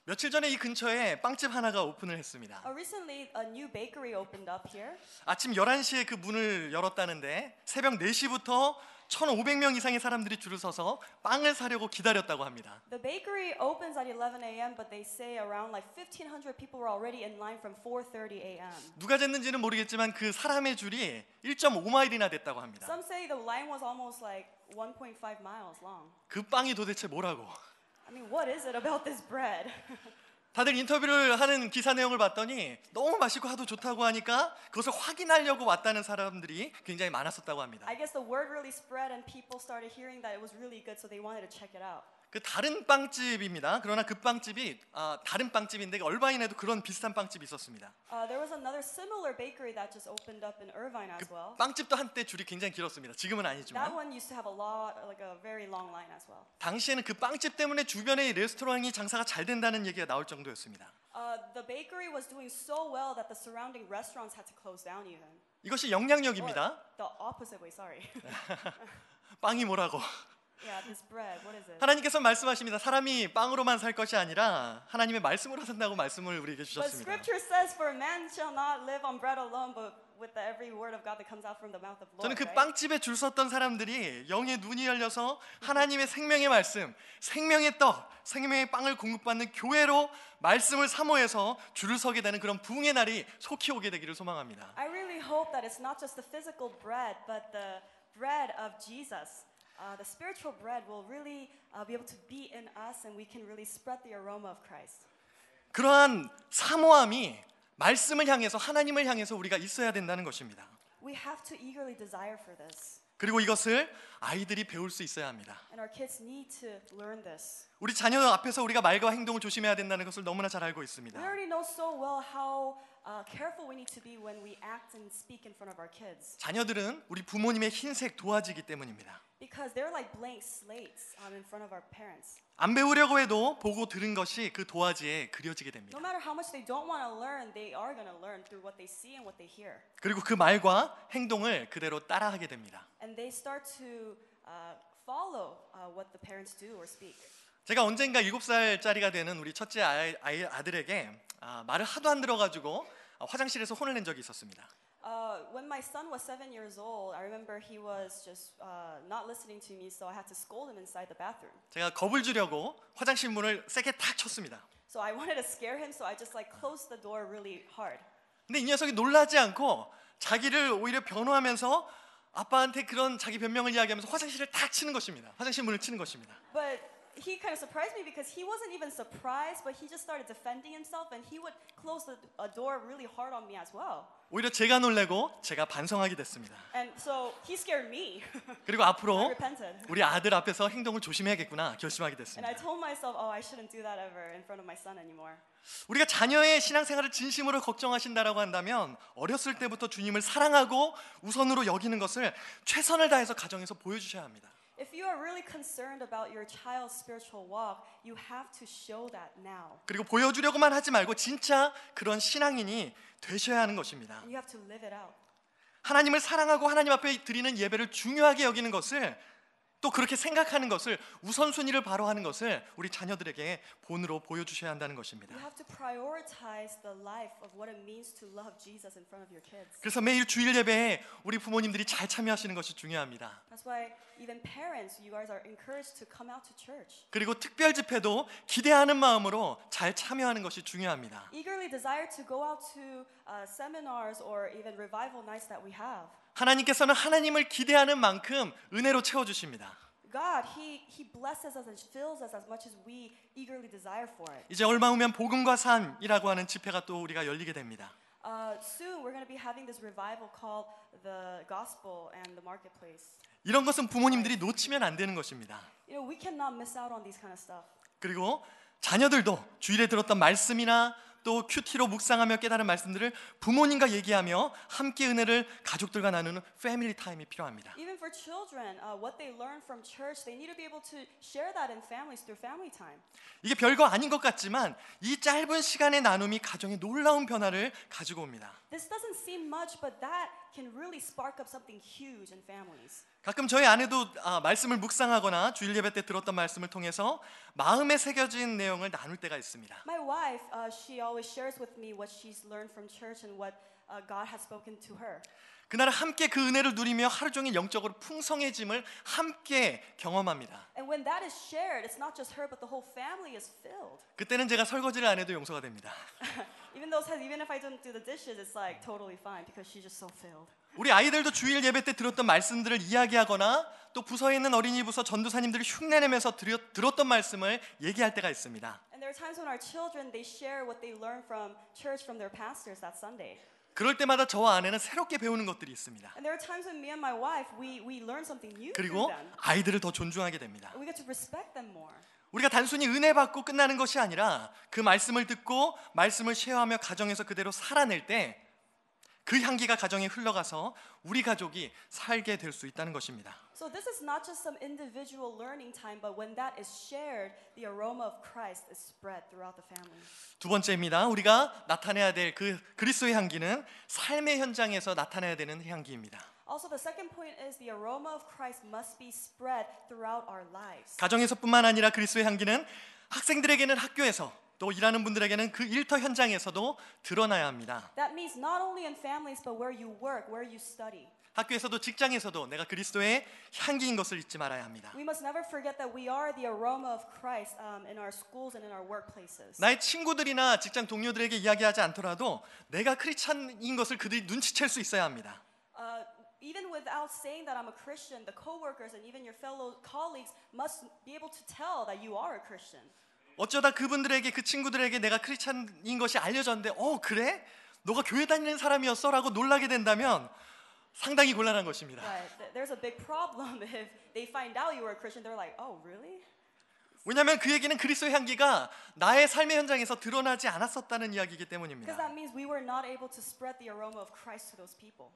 며칠 전에 이 근처에 빵집 하나가 오픈을 했습니다. Uh, recently, a new bakery opened up here. 아침 11시에 그 문을 열었다는데 새벽 4시부터 1,500명 이상의 사람들이 줄을 서서 빵을 사려고 기다렸다고 합니다. The bakery opens at 11 a.m., but they say around like 1,500 people were already in line from 4:30 a.m. 누가 쟀는지는 모르겠지만 그 사람의 줄이 1.5마일이나 됐다고 합니다. Some say the line was almost like 1.5 miles long. 그 빵이 도대체 뭐라고? I mean, what is it about this bread? 다들 인터뷰를 하는 기사 내용을 봤더니 너무 맛있고 하도 좋다고 하니까 그것을 확인하려고 왔다는 사람들이 굉장히 많았었다고 합니다. I guess the word really spread and people started hearing that it was really good, so they wanted to check it out. 그 다른 빵집입니다. 그러나 그 빵집이 아, 다른 빵집인데 얼바인에도 그런 비슷한 빵집이 있었습니다. Uh, there was another similar bakery that just opened up in Irvine as well. 빵집도 한때 줄이 굉장히 길었습니다. 지금은 That 아니지만 one used to have a lot, like a very long line as well. 당시에는 그 빵집 때문에 주변의 레스토랑이 장사가 잘 된다는 얘기가 나올 정도였습니다. Uh, the bakery was doing so well that the surrounding restaurants had to close down even. 이것이 영향력입니다. The opposite way, sorry. 빵이 뭐라고? Yeah, this bread, what is it? 하나님께서 말씀하십니다. 사람이 빵으로만 살 것이 아니라 하나님의 말씀으로 산다고 말씀을 우리에게 But 주셨습니다. scripture says, for man shall not live on bread alone, but with the every word of God that comes out from the mouth of Lord. 저는 그 right? 빵집에 줄 섰던 사람들이 영의 눈이 열려서 하나님의 생명의 말씀, 생명의 떡, 생명의 빵을 공급받는 교회로 말씀을 사모해서 줄을 서게 되는 그런 부흥의 날이 속히 오게 되기를 소망합니다. I really hope that it's not just the physical bread, but the bread of Jesus. Uh, the spiritual bread will really uh, be able to be in us, and we can really spread the aroma of Christ. 그러한 사모함이 말씀을 향해서 하나님을 향해서 우리가 있어야 된다는 것입니다. We have to eagerly desire for this, 그리고 이것을 아이들이 배울 수 있어야 합니다. and our kids need to learn this. 우리 자녀 앞에서 우리가 말과 행동을 조심해야 된다는 것을 너무나 잘 알고 We 있습니다. already know so well how uh, careful we need to be when we act and speak in front of our kids, 자녀들은 우리 부모님의 흰색 도화지기 때문입니다. because they're like blank slates um, in front of our parents. 안 배우려고 해도 보고 들은 것이 그 도화지에 그려지게 됩니다. No matter how much they don't want to learn, they are going to learn through what they see and what they hear. 그리고 그 말과 행동을 그대로 따라하게 됩니다. and they start to uh, follow uh, what the parents do or speak. 제가 언젠가 7살짜리가 되는 우리 첫째 아이, 아이 아들에게 아, 말을 하도 안 들어가지고 아, 화장실에서 혼을 낸 적이 있었습니다. Uh, when my son was seven years old, I remember he was just uh, not listening to me, so I had to scold him inside the bathroom. 제가 겁을 주려고 화장실 문을 세게 탁 쳤습니다. So I wanted to scare him, so I just like closed the door really hard. 근데 이 녀석이 놀라지 않고 자기를 오히려 변호하면서 아빠한테 그런 자기 변명을 이야기하면서 화장실을 탁 치는 것입니다. 화장실 문을 치는 것입니다. But he kind of surprised me because he wasn't even surprised, but he just started defending himself, and he would close the a door really hard on me as well. 오히려 제가 놀래고 제가 반성하게 됐습니다. And so he scared me. 그리고 I 앞으로 repented. 우리 아들 앞에서 행동을 조심해야겠구나 결심하게 And 됐습니다. I told myself, oh, I shouldn't do that ever in front of my son anymore. 우리가 자녀의 신앙생활을 진심으로 걱정하신다라고 한다면 어렸을 때부터 주님을 사랑하고 우선으로 여기는 것을 최선을 다해서 가정에서 보여주셔야 합니다. If you are really concerned about your child's spiritual walk, you have to show that now. 그리고 보여주려고만 하지 말고 진짜 그런 신앙인이 되셔야 하는 것입니다. You have to live it out. 하나님을 사랑하고 하나님 앞에 드리는 예배를 중요하게 여기는 것을 또 그렇게 생각하는 것을 우선순위를 바로 하는 것을 우리 자녀들에게 본으로 보여 주셔야 한다는 것입니다. You have to prioritize the life of what it means to love Jesus in front of your kids. 그래서 매일 주일 예배에 우리 부모님들이 잘 참여하시는 것이 중요합니다. That's why even parents, you guys are encouraged to come out to church. 그리고 특별 집회도 기대하는 마음으로 잘 참여하는 것이 중요합니다. Uh. 하나님께서는 하나님을 기대하는 만큼 은혜로 채워 주십니다. God, He He blesses us and fills us as much as we eagerly desire for it. 이제 얼마 후면 복음과 삶이라고 하는 집회가 또 우리가 열리게 됩니다. Uh, soon we're going to be having this revival called the Gospel and the Marketplace. 이런 것은 부모님들이 놓치면 안 되는 것입니다. You know, we cannot miss out on these kind of stuff. 그리고 자녀들도 주일에 들었던 말씀이나 또 큐티로 묵상하며 깨달은 말씀들을 부모님과 얘기하며 함께 은혜를 가족들과 나누는 패밀리 타임이 필요합니다. Even for children, uh, what they learn from church, they need to be able to share that in families through family time. 이게 별거 아닌 것 같지만 이 짧은 시간의 나눔이 가정에 놀라운 변화를 가지고 옵니다. This doesn't seem much, but that can really spark up something huge in families. 가끔 저희 아내도 아, 말씀을 묵상하거나 주일 예배 때 들었던 말씀을 통해서 마음에 새겨진 내용을 나눌 때가 있습니다. My wife, uh, she always shares with me what she's learned from church and what uh, God has spoken to her. 그날 함께 그 은혜를 누리며 하루 종일 영적으로 풍성해짐을 함께 경험합니다. And when that is shared, it's not just her, but the whole family is filled. 그때는 제가 설거지를 안 해도 용서가 됩니다. Even though even if I don't do the dishes, it's like totally fine because she's just so filled. 우리 아이들도 주일 예배 때 들었던 말씀들을 이야기하거나 또 부서에 있는 어린이 부서 전도사님들이 흉내내면서 들었, 들었던 말씀을 얘기할 때가 있습니다. And there are times when our children they share what they learned from church from their pastors that Sunday. 그럴 때마다 저와 아내는 새롭게 배우는 것들이 있습니다. And there are times when me and my wife we we learn something new 그리고 through them. 아이들을 더 존중하게 됩니다. We get to respect them more. 우리가 단순히 은혜 받고 끝나는 것이 아니라 그 말씀을 듣고 말씀을 쉐어하며 가정에서 그대로 살아낼 때 그 향기가 가정에 흘러가서 우리 가족이 살게 될 수 있다는 것입니다. So this is not just some individual learning time, but when that is shared, the aroma of Christ is spread throughout the family. 두 번째입니다. 우리가 나타내야 될 그 그리스도의 향기는 삶의 현장에서 나타내야 되는 향기입니다. Also, the second point is the aroma of Christ must be spread throughout our lives. 가정에서뿐만 아니라 그리스도의 향기는 학생들에게는 학교에서 또 일하는 분들에게는 그 일터 현장에서도 드러나야 합니다. That means not only in families, but where you work, where you study. 학교에서도 직장에서도 내가 그리스도의 향기인 것을 잊지 말아야 합니다. We must never forget that we are the aroma of Christ um, in our schools and in our workplaces. 나의 친구들이나 직장 동료들에게 이야기하지 않더라도 내가 크리스찬인 것을 그들이 눈치챌 수 있어야 합니다. Uh, even without saying that I'm a Christian, the coworkers and even your fellow colleagues must be able to tell that you are a Christian. 어쩌다 그분들에게 그 친구들에게 내가 크리스찬인 것이 알려졌는데 어 그래? 너가 교회 다니는 사람이었어라고 놀라게 된다면 상당히 곤란한 것입니다. Th- there's a big problem if they find out you were a Christian. They're like, oh, really? 왜냐하면 그에게는 그리스도의 향기가 나의 삶의 현장에서 드러나지 않았었다는 이야기이기 Because 때문입니다. that means we were not able to spread the aroma of Christ to those people.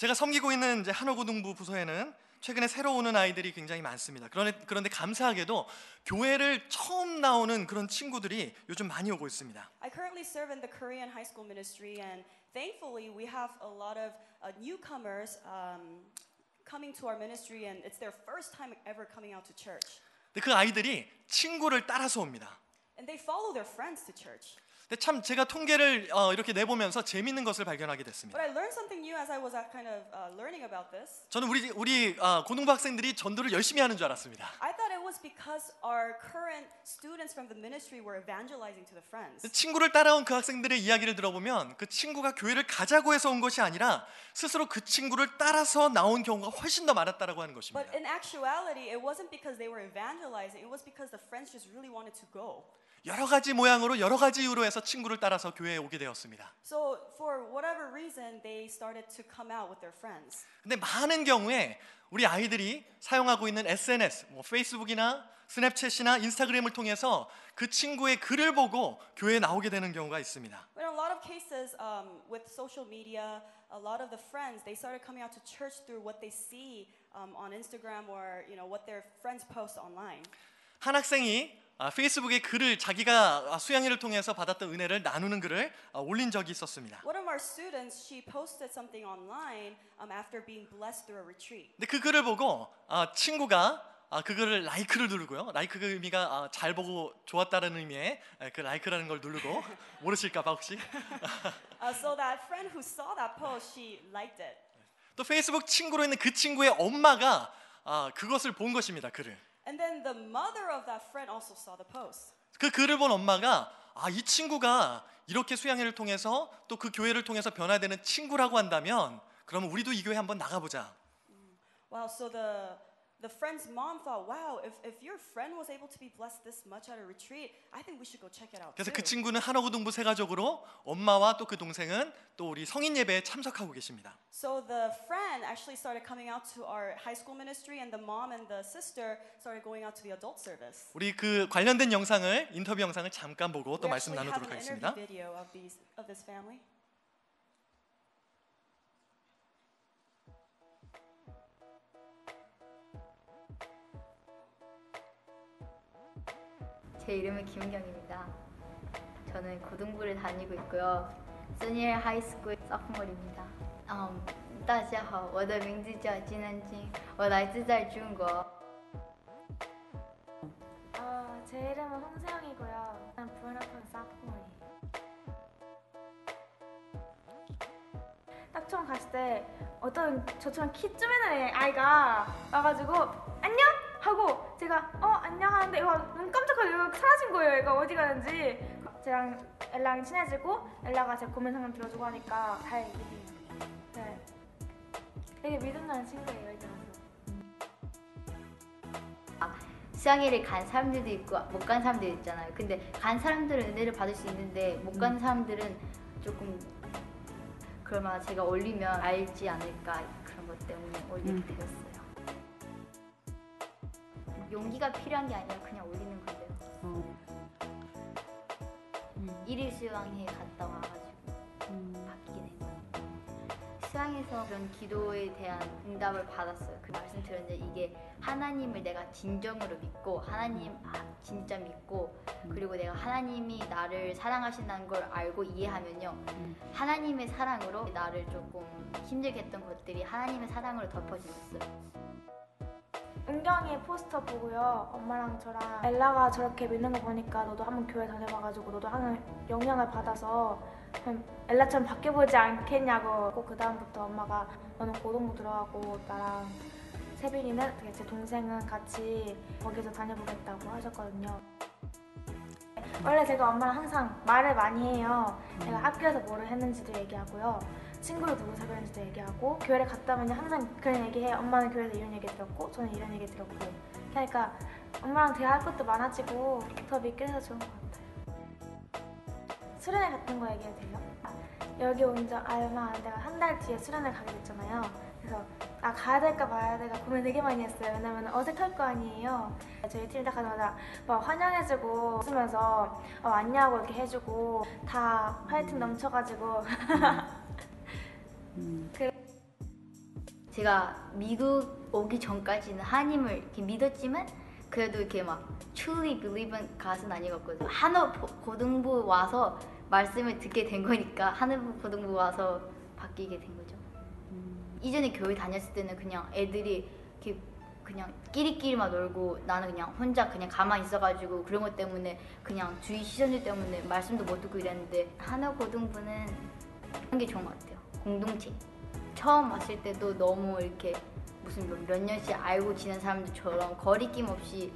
제가 섬기고 있는 이제 한호고등부 부서에는 최근에 새로 오는 아이들이 굉장히 많습니다. 그런데, 그런데 감사하게도 교회를 처음 나오는 그런 친구들이 요즘 많이 오고 있습니다. I currently serve in the Korean high school ministry, and thankfully, we have a lot of uh, newcomers um, coming to our ministry, and it's their first time ever coming out to church. 그 아이들이 친구를 따라서 옵니다. And they follow their friends to church. 근데 참 제가 통계를 어, 이렇게 내보면서 재밌는 것을 발견하게 됐습니다. But I learned something new as I was uh, kind of uh, learning about this. 저는 우리 우리 어, 고등부 학생들이 전도를 열심히 하는 줄 알았습니다. I thought it was because our current students from the ministry were evangelizing to the friends. 근데 친구를 따라온 그 학생들의 이야기를 들어보면 그 친구가 교회를 가자고 해서 온 것이 아니라 스스로 그 친구를 따라서 나온 경우가 훨씬 더 많았다라고 하는 것입니다. But in actuality, it wasn't because they were evangelizing, it was because the friends just really wanted to go. 여러 가지 모양으로 여러 가지 이유로 해서 친구를 따라서 교회에 오게 되었습니다. So, for whatever reason, they started to come out with their friends. 근데 많은 경우에 우리 아이들이 사용하고 있는 SNS, 뭐 페이스북이나 스냅챗이나 인스타그램을 통해서 그 친구의 글을 보고 교회에 나오게 되는 경우가 있습니다. In a lot of cases, um, with social media, a lot of the friends they started coming out to church through what they see um, on Instagram or you know what their friends post online. 한 학생이 아, 페이스북에 글을 자기가 아, 수양회를 통해서 받았던 은혜를 나누는 글을 아, 올린 적이 있었습니다. One of our students, she posted something online um, after being blessed through a retreat. 근데 그 글을 보고 아, 친구가 아, 그 글을 라이크를 누르고요. 라이크 그 의미가 아, 잘 보고 좋았다는 의미의 에, 그 라이크라는 걸 누르고 모르실까봐 혹시 Uh, so that friend who saw that post, she liked it. 또 페이스북 친구로 있는 그 친구의 엄마가 아, 그것을 본 것입니다. 글을 And then the mother of that friend also saw the post. 그 글을 본 엄마가 아, 이 친구가 이렇게 수양회를 통해서 또 그 교회를 통해서 변화되는 친구라고 한다면 그러면 우리도 이 교회 한번 나가 보자. Wow, so the the friend's mom thought, wow, if, if your friend was able to be blessed this much at a retreat, I think we should go check it out. 그래서 too. 그 친구는 한어고등부 세 가족으로 엄마와 또 그 동생은 또 우리 성인 예배에 참석하고 계십니다. So the friend actually started coming out to our high school ministry, and the mom and the sister started going out to the adult service. 우리 그 관련된 영상을 인터뷰 영상을 잠깐 보고 또 We 말씀 actually have 나누도록 an 하겠습니다. interview video of these of this family. 제 이름은 김은경입니다. 저는 고등부를 다니고 있고요. 소니엘 하이스쿨 서프몰입니다. 음, 大家好,我的名字叫金恩金,我来自在中国. 어, 제 이름은 홍세영이고요. 난 부연학원 서프몰이에요. 딱처음 갔을 때 어떤 저처럼 키 쯤에는 아이가 와가지고 안녕! 하고 제가 어 안녕 하는데 얘가 눈 깜짝하고 얘가 사라진 거예요. 얘가 어디 가는지 저랑 엘라랑 친해지고 엘라가 제 고민 상담 들어주고 하니까 다행이에요. 네. 되게 믿음 가는 친구예요 와서. 수양회를 간 사람들도 있고 못 간 사람들도 있잖아요. 근데 간 사람들은 은혜를 받을 수 있는데 못 간 사람들은 조금 그러면 제가 올리면 알지 않을까 그런 것 때문에 올리게 되었어요. 용기가 필요한 게 아니라 그냥 올리는 건데요. 일일 수양회 갔다 와가지고 바뀌게 된 거예요. 수양에서 그런 기도에 대한 응답을 받았어요. 그 말씀 들었는데 이게 하나님을 내가 진정으로 믿고 하나님 아, 진짜 믿고 그리고 내가 하나님이 나를 사랑하신다는 걸 알고 이해하면요 하나님의 사랑으로 나를 조금 힘들게 했던 것들이 하나님의 사랑으로 덮어지었어요. 은경이 포스터 보고요. 엄마랑 저랑 엘라가 저렇게 믿는 거 보니까 너도 한번 교회 다녀봐가지고 너도 하는 영향을 받아서 좀 엘라처럼 바뀌어보지 않겠냐고 그 다음부터 엄마가 너는 고등부 들어가고 나랑 세빈이는 되게 제 동생은 같이 거기서 다녀보겠다고 하셨거든요. 원래 제가 엄마랑 항상 말을 많이 해요. 내가 학교에서 뭐를 했는지도 얘기하고요. 친구를 누구 사귀었는지 도 얘기하고 교회를 갔다 오면 항상 그런 얘기해요. 엄마는 교회에서 이런 얘기 들었고 저는 이런 얘기 들었고 그러니까 엄마랑 대화할 것도 많아지고 더 믿게 돼서 좋은 것 같아요. 수련회 같은 거 얘기해도 돼요? 여기 온지 얼마 안 돼가 한 달 뒤에 수련회 가게 됐잖아요. 그래서 아 가야 될까 말아야 될까 고민 되게 많이 했어요. 왜냐면 어색할 거 아니에요. 저희 팀 딱 가자마자 막 환영해주고 웃으면서 어, 안녕하고 이렇게 해주고 다 화이팅 넘쳐가지고 제가 미국 오기 전까지는 하나님을 이렇게 믿었지만 그래도 이렇게 막 truly believe는 가수는 아니었거든요. 한어 고- 고등부 와서 말씀을 듣게 된 거니까 한어 고등부 와서 바뀌게 된 거죠. 이전에 교회 다녔을 때는 그냥 애들이 이렇게 그냥 끼리끼리만 놀고 나는 그냥 혼자 그냥 가만히 있어가지고 그런 것 때문에 그냥 주위 시선들 때문에 말씀도 못 듣고 이랬는데 한어 고등부는 그런 게 좋은 것 같아요. 공동체. 처음 왔을 때도 너무 이렇게 무슨 몇- 몇 년씩 알고 지낸 사람들처럼 거리낌 없이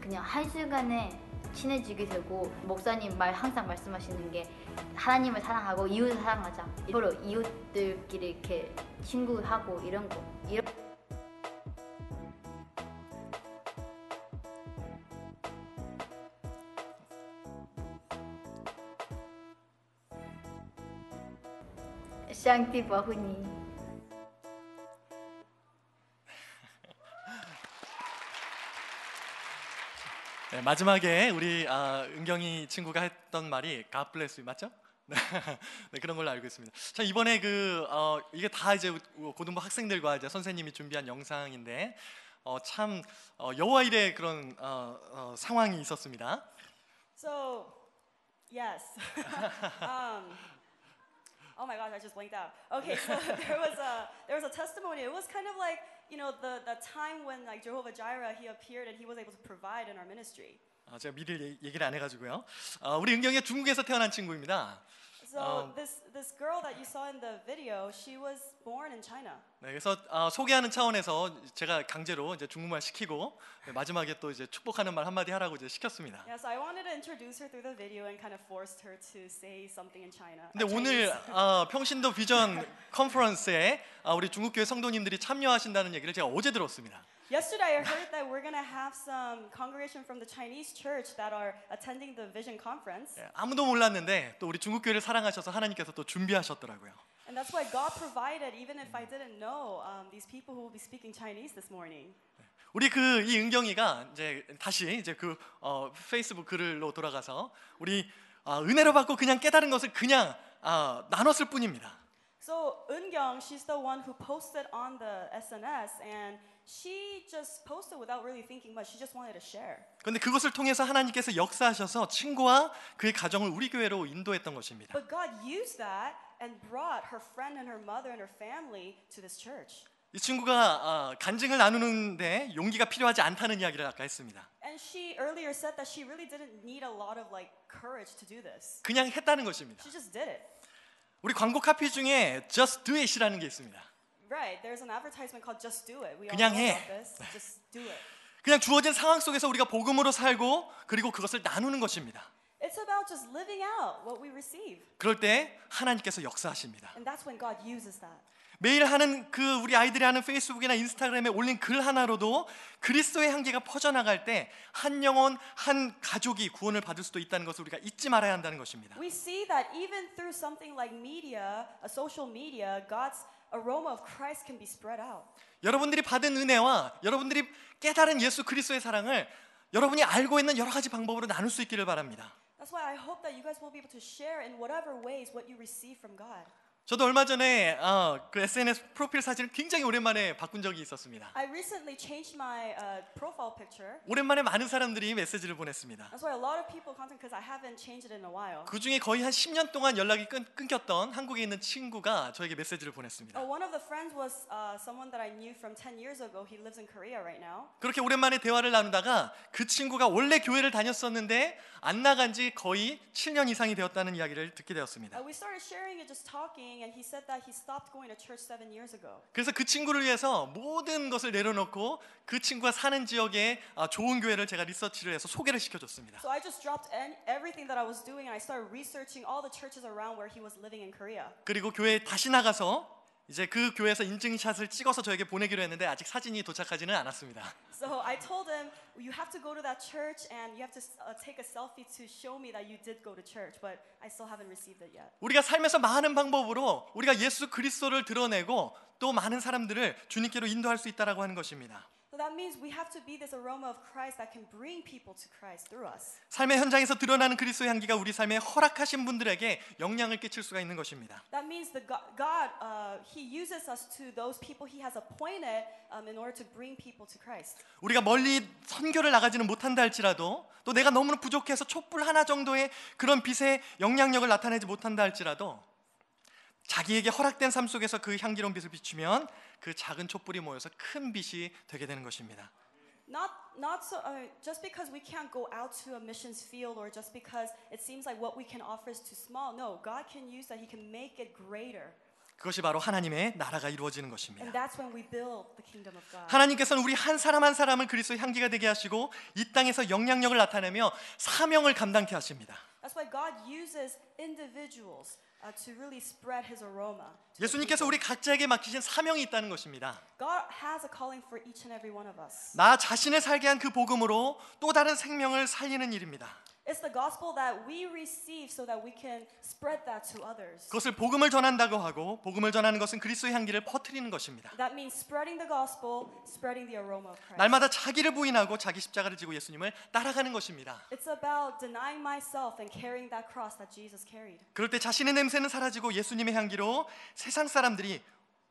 그냥 한순간에 친해지게 되고 목사님 말 항상 말씀하시는 게 하나님을 사랑하고 이웃을 사랑하자 서로 이웃들끼리 이렇게 친구하고 이런 거 이런 샹티 바후니 네, 마지막에 우리 아, 은경이 친구가 했던 말이 God bless you 맞죠? 네, 네, 그런 걸로 알고 있습니다. 자 이번에 그 어, 이게 다 이제 고등부 학생들과 이제 선생님이 준비한 영상인데 어, 참 어, 여호와 일의 그런 어, 어, 상황이 있었습니다. So, yes. um, oh my gosh, I just blanked out. Okay, so there was a there was a testimony. It was kind of like you know the the time when like Jehovah Jireh he appeared and he was able to provide in our ministry. 어, 제가 미리 얘- 얘기를 안 해가지고요. 어, 우리 은경이가 중국에서 태어난 친구입니다. So Um, this this girl that you saw in the video, she was born in China. 네, 그래서 어, 소개하는 차원에서 제가 강제로 이제 중국말 시키고 네, 마지막에 또 이제 축복하는 말 한마디 하라고 이제 시켰습니다. Yes, I wanted to introduce her through the video and kind of forced her to say something in China. 근데 uh, 오늘. 어, 평신도 비전 컨퍼런스에 아, 우리 중국교회 성도님들이 참여하신다는 얘기를 제가 어제 들었습니다. Yesterday, I heard that we're gonna have some congregation from the Chinese church that are attending the Vision Conference, 예, 아무도 몰랐는데 또 우리 중국 교회를 사랑하셔서 하나님께서 또 준비하셨더라고요. and that's why God provided. Even if I didn't know um, these people who will be speaking Chinese this morning. 우리 그 이 은경이가 이제 다시 이제 그 어, 페이스북 글로 돌아가서 우리 아, 은혜로 받고 그냥 깨달은 것을 그냥 아, 나눴을 뿐입니다. So Eungyung, she's the one who posted on the SNS, and she just posted without really thinking much. She just wanted to share. 그런데 그것을 통해서 하나님께서 역사하셔서 친구와 그의 가정을 우리 교회로 인도했던 것입니다. But God used that and brought her friend and her mother and her family to this church. 이 친구가 아, 간증을 나누는데 용기가 필요하지 않다는 이야기를 아까 했습니다. And she earlier said that she really didn't need a lot of like courage to do this. 그냥 했다는 것입니다. She just did it. 우리 광고 카피 중에 Just Do It이라는 게 있습니다. Right. There's an advertisement called Just Do It. We all 그냥 know 해. about this. Just do it. 그냥 주어진 상황 속에서 우리가 복음으로 살고 그리고 그것을 나누는 것입니다. It's about just living out what we receive. 그럴 때 하나님께서 역사하십니다. And that's when God uses that. 매일 하는 그 우리 아이들이 하는 페이스북이나 인스타그램에 올린 글 하나로도 그리스도의 향기가 퍼져나갈 때 한 영혼 한 가족이 구원을 받을 수도 있다는 것을 우리가 잊지 말아야 한다는 것입니다. We see that even through something like media, a social media, God's aroma of Christ can be spread out. 여러분들이 받은 은혜와 여러분들이 깨달은 예수 그리스도의 사랑을 여러분이 알고 있는 여러 가지 방법으로 나눌 수 있기를 바랍니다. That's why I hope that you guys will be able to share in whatever ways what you receive from God. 저도 얼마 전에 어, 그 SNS 프로필 사진을 굉장히 오랜만에 바꾼 적이 있었습니다. I recently changed my uh, profile picture. 오랜만에 많은 사람들이 메시지를 보냈습니다. That's why a lot of people contact because I haven't changed it in a while. 그 중에 거의 한 10년 동안 연락이 끊, 끊겼던 한국에 있는 친구가 저에게 메시지를 보냈습니다. Uh, one of the friends was uh, someone that I knew from 10 years ago. He lives in Korea right now. 그렇게 오랜만에 대화를 나누다가 그 친구가 원래 교회를 다녔었는데 안 나간 지 거의 7년 이상이 되었다는 이야기를 듣게 되었습니다. Uh, we started sharing and just talking, and he said that he stopped going to church seven years ago. 그래서 그 친구를 위해서 모든 것을 내려놓고 그 친구가 사는 지역에 아, 좋은 교회를 제가 리서치를 해서 소개를 시켜줬습니다. So I just dropped an- everything that I was doing, and I started researching all the churches around where he was living in Korea. 그리고 교회에 다시 나가서 이제 그 교회에서 인증샷을 찍어서 저에게 보내기로 했는데 아직 사진이 도착하지는 않았습니다. So I told him, you have to go to that church, and you have to uh, take a selfie to show me that you did go to church, but I still haven't received it yet. 우리가 삶에서 많은 방법으로 우리가 예수 그리스도를 드러내고 또 많은 사람들을 주님께로 인도할 수 있다라고 하는 것입니다. That means we have to be this aroma of Christ that can bring people to Christ through us. 삶의 현장에서 드러나는 그리스도의 향기가 우리 삶에 허락하신 분들에게 영향을 끼칠 수가 있는 것입니다. That means the God, uh, He uses us to those people He has appointed um, in order to bring people to Christ. 우리가 멀리 선교를 나가지는 못한다 할지라도 또 내가 너무 부족해서 촛불 하나 정도의 그런 빛의 영향력을 나타내지 못한다 할지라도 자기에게 허락된 삶 속에서 그 향기로운 빛을 비추면 그 작은 촛불이 모여서 큰 빛이 되게 되는 것입니다. Not, not so, uh, just because we can't go out to a missions field or just because it seems like what we can offer is too small. No, God can use that. He can make it greater. 그것이 바로 하나님의 나라가 이루어지는 것입니다. And that's when we build the kingdom of God. 하나님께서는 우리 한 사람 한 사람을 그리스도의 향기가 되게 하시고 이 땅에서 영향력을 나타내며 사명을 감당케 하십니다. That's why God uses individuals uh, to really spread His aroma. 예수님께서 우리 각자에게 맡기신 사명이 있다는 것입니다. God has a calling for each and every one of us. 나 자신을 살게 한 그 복음으로 또 다른 생명을 살리는 일입니다. It's the gospel that we receive so that we can spread that to others. 그것을 복음을 전한다고 하고 복음을 전하는 것은 그리스도의 향기를 퍼뜨리는 것입니다. That means spreading the gospel, spreading the aroma of Christ. 날마다 자기를 부인하고 자기 십자가를 지고 예수님을 따라가는 것입니다. It's about denying myself and carrying that cross that Jesus carried. 그럴 때 자신의 냄새는 사라지고 예수님의 향기로 세상 사람들이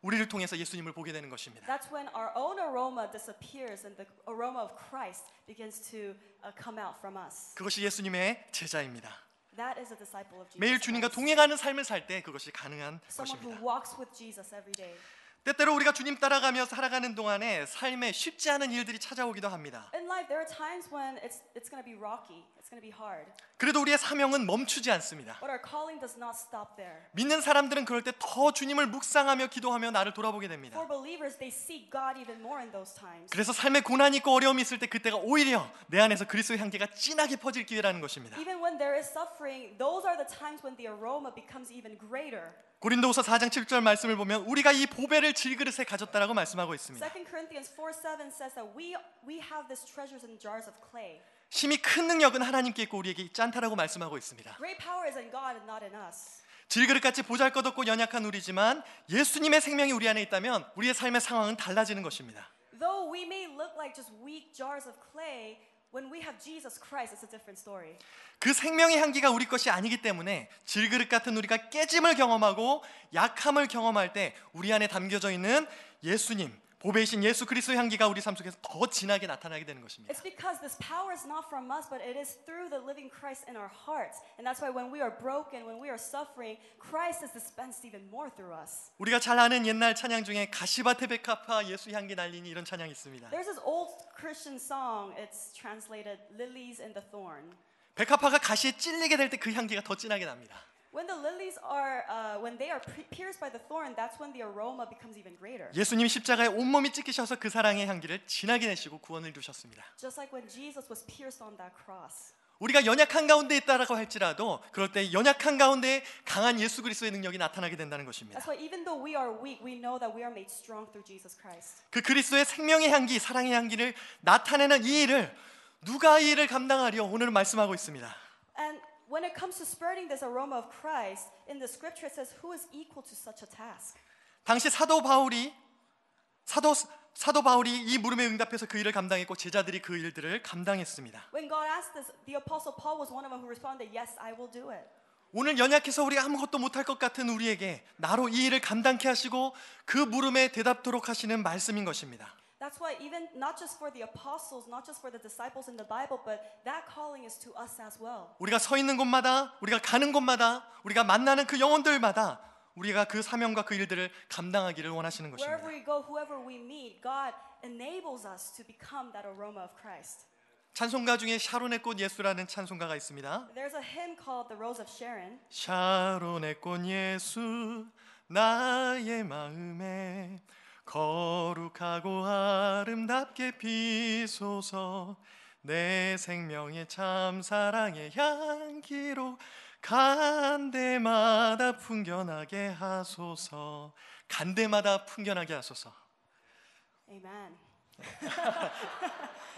우리를 통해서 예수님을 보게 되는 것입니다. That's when our own aroma disappears and the aroma of Christ begins to uh, come out from us. 그것이 예수님의 제자입니다. That is a disciple of Jesus. 매일 주님과. 동행하는 삶을 살 때 그것이 가능한 Someone who 것입니다. walks with Jesus every day. 때때로 우리가 주님 따라가며 살아가는 동안에 삶에 쉽지 않은 일들이 찾아오기도 합니다. In life, there are times when it's it's going to be rocky. It's going to be hard. 그래도 우리의 사명은 멈추지 않습니다. But our calling does not stop there. 믿는 사람들은 그럴 때 더 주님을 묵상하며 기도하며 나를 돌아보게 됩니다. For believers, they seek God even more in those times. 그래서 삶에 고난이 있고 어려움이 있을 때 그때가 오히려 내 안에서 그리스도의 향기가 진하게 퍼질 기회라는 것입니다. Even when there is suffering, those are the times when the aroma becomes even greater. 고린도후서 4장 7절 말씀을 보면 우리가 이 보배를 질그릇에 가졌다라고 말씀하고 있습니다. 2 Corinthians 4 7 says that we, we have these treasures in jars of clay. 심히 큰 능력은 하나님께 있고 우리에게 있지 않다라고 말씀하고 있습니다. Great power is in God and not in us. 질그릇같이 보잘것없고 연약한 우리지만 예수님의 생명이 우리 안에 있다면 우리의 삶의 상황은 달라지는 것입니다. Though we may look like just weak jars of clay, when we have Jesus Christ, it's a different story. 그 생명의 향기가 우리 것이 아니기 때문에 질그릇 같은 우리가 깨짐을 경험하고 약함을 경험할 때 우리 안에 담겨져 있는 예수님, 보배이신 예수 그리스도의 향기가 우리 삶 속에서 더 진하게 나타나게 되는 것입니다. It's because this power is not from us, but it is through the living Christ in our hearts. And that's why when we are broken, when we are suffering, Christ is dispensed even more through us. 우리가 잘 아는 옛날 찬양 중에 가시밭에 백합화 예수 향기 날리니 이런 찬양이 있습니다. There's this old Christian song, it's translated Lilies in the Thorn. 백합화가 가시에 찔리게 될 때 그 향기가 더 진하게 납니다. When the lilies are, uh, when they are pierced by the thorn, that's when the aroma becomes even greater. 예수님이 십자가에 온몸이 찢기셔서 그 사랑의 향기를 진하게 내시고 구원을 이루셨습니다. Just like when Jesus was pierced on that cross. 우리가 연약한 가운데 있다라고 할지라도 그럴 때 연약한 가운데 강한 예수 그리스도의 능력이 나타나게 된다는 것입니다. That's why even though we are weak, we know that we are made strong through Jesus Christ. 그 그리스도의 생명의 향기, 사랑의 향기를 나타내는 이 일을 누가 이 일을 감당하려 오늘 말씀하고 있습니다. And when it comes to spreading this aroma of Christ, in the scripture it says, "Who is equal to such a task?" 당시 사도 바울이 사도 사도 바울이 이 물음에 응답해서 그 일을 감당했고 제자들이 그 일들을 감당했습니다. When God asked this, the apostle Paul was one of them who responded, "Yes, I will do it." 오늘 연약해서 우리가 아무것도 못할 것 같은 우리에게 나로 이 일을 감당케 하시고 그 물음에 대답토록 하시는 말씀인 것입니다. That's why even not just for the apostles, not just for the disciples in the Bible, but that calling is to us as well. 우리가 서 있는 곳마다 우리가 가는 곳마다 우리가 만나는 그 영혼들마다 우리가 그 사명과 그 일들을 감당하기를 원하시는 것입니다. Wherever we go, whoever we meet, God enables us to become that aroma of Christ. 찬송가 중에 샤론의 꽃 예수라는 찬송가가 있습니다. There's a hymn called The Rose of Sharon. 샤론의 꽃 예수 나의 마음에 거룩하고 아름답게 피소서. 내 생명의 참 사랑의 향기로 간데마다 풍겨나게 하소서. 간데마다 풍겨나게 하소서. Amen.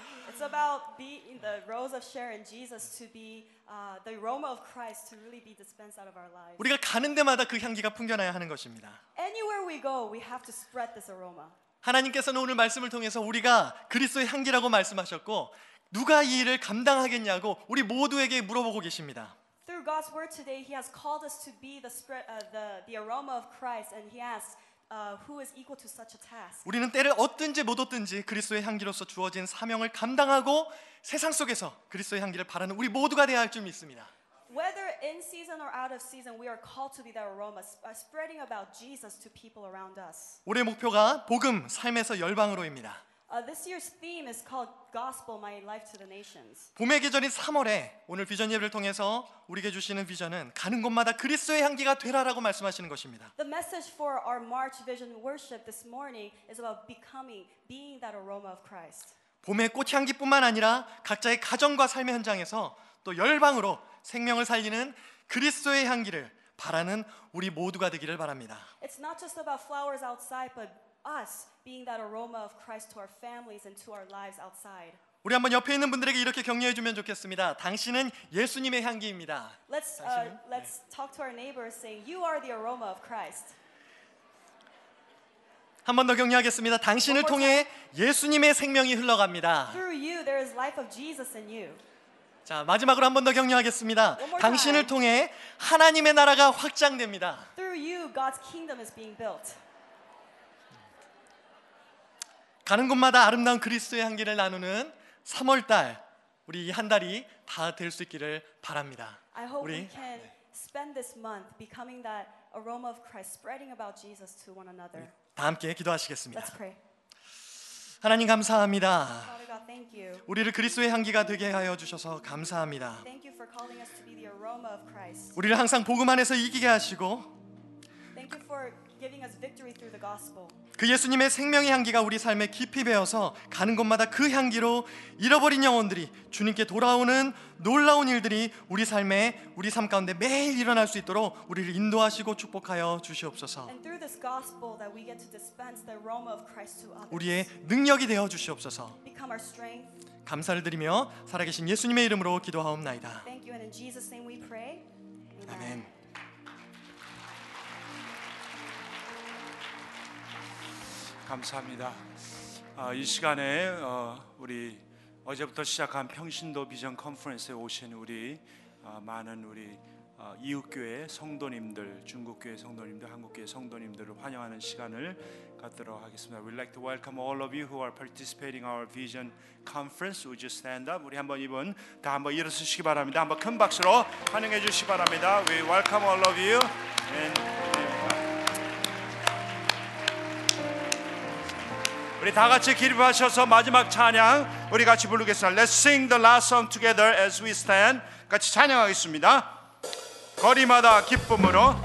it's about being the rose of Sharon, Jesus, to be uh, the aroma of Christ, to really be dispensed out of our lives. 우리가 가는 데마다 그 향기가 풍겨나야 하는 것입니다. Anywhere we go, we have to spread this aroma. 하나님께서는 오늘 말씀을 통해서 우리가 그리스도의 향기라고 말씀하셨고 누가 이 일을 감당하겠냐고 우리 모두에게 물어보고 계십니다. Through God's word today, He has called us to be the spread, uh, the the aroma of Christ, and He asks, uh, "Who is equal to such a task?" 우리는 때를 얻든지 못 얻든지 그리스도의 향기로서 주어진 사명을 감당하고 세상 속에서 그리스도의 향기를 바라는 우리 모두가 되어야 할 줄 믿습니다. Whether in season or out of season, we are called to be that aroma, sp- uh, spreading about Jesus to people around us. 올해 목표가 복음 삶에서 열방으로입니다. Uh, this year's theme is called Gospel, My Life to the Nations. 봄의 계절인 3월에 오늘 비전 예배를 통해서 우리에게 주시는 비전은 가는 곳마다 그리스도의 향기가 되라라고 말씀하시는 것입니다. The message for our March Vision worship this morning is about becoming, being that aroma of Christ. 봄의 꽃향기뿐만 아니라 각자의 가정과 삶의 현장에서 또 열방으로 생명을 살리는 그리스도의 향기를 바라는 우리 모두가 되기를 바랍니다. It's not just about flowers outside, but us being that aroma of Christ to our families and to our lives outside. 우리 한번 옆에 있는 분들에게 이렇게 격려해 주면 좋겠습니다. 당신은 예수님의 향기입니다. Let's uh, let's talk to our neighbors, saying, "You are the aroma of Christ." 한 번 더 격려하겠습니다. 당신을 통해 예수님의 생명이 흘러갑니다. Through you, there is life of Jesus in you. 자, 마지막으로 한 번 더 격려하겠습니다. 당신을 통해 하나님의 나라가 확장됩니다. Through you, God's kingdom is being built. 가는 곳마다 아름다운 그리스도의 향기를 나누는 3월 달 우리 이한 달이 다 될 수 있기를 바랍니다. I hope 우리 we can spend this month becoming that aroma of Christ, spreading about Jesus to one another. 다 함께 기도하시겠습니다. Let's pray. 하나님 감사합니다. 우리를 그리스도의 향기가 되게 하여 주셔서 감사합니다. Thank you for calling us to be the aroma of Christ. 우리를 항상 복음 안에서 이기게 하시고 그 예수님의 생명의 향기가 우리 삶에 깊이 배어서 가는 곳마다 그 향기로 잃어버린 영혼들이 주님께 돌아오는 놀라운 일들이 우리 삶에 우리 삶 가운데 매일 일어날 수 있도록 우리를 인도하시고 축복하여 주시옵소서. And through this gospel that we get to dispense the aroma of Christ to others. 우리의 능력이 되어 주시옵소서. Become our strength. 감사를 드리며 살아계신 예수님의 이름으로 기도하옵나이다. You 감사합니다. 아, 이 시간에 어, 우리 어제부터 시작한 평신도 비전 컨퍼런스에 오신 우리 아, 많은 우리 어, 이웃교회 성도님들, 중국교회 성도님들, 한국교회 성도님들을 환영하는 시간을 갖도록 하겠습니다. We'd like to welcome all of you who are participating in our vision conference. Would you stand up? 우리 한번 이분 다 한번 일어서시기 바랍니다. 한번 큰 박수로 환영해 주시기 바랍니다. We welcome all of you. And, 우리 다 같이 기립하셔서 마지막 찬양 우리 같이 부르겠습니다. Let's sing the last song together as we stand. 같이 찬양하겠습니다. 거리마다 기쁨으로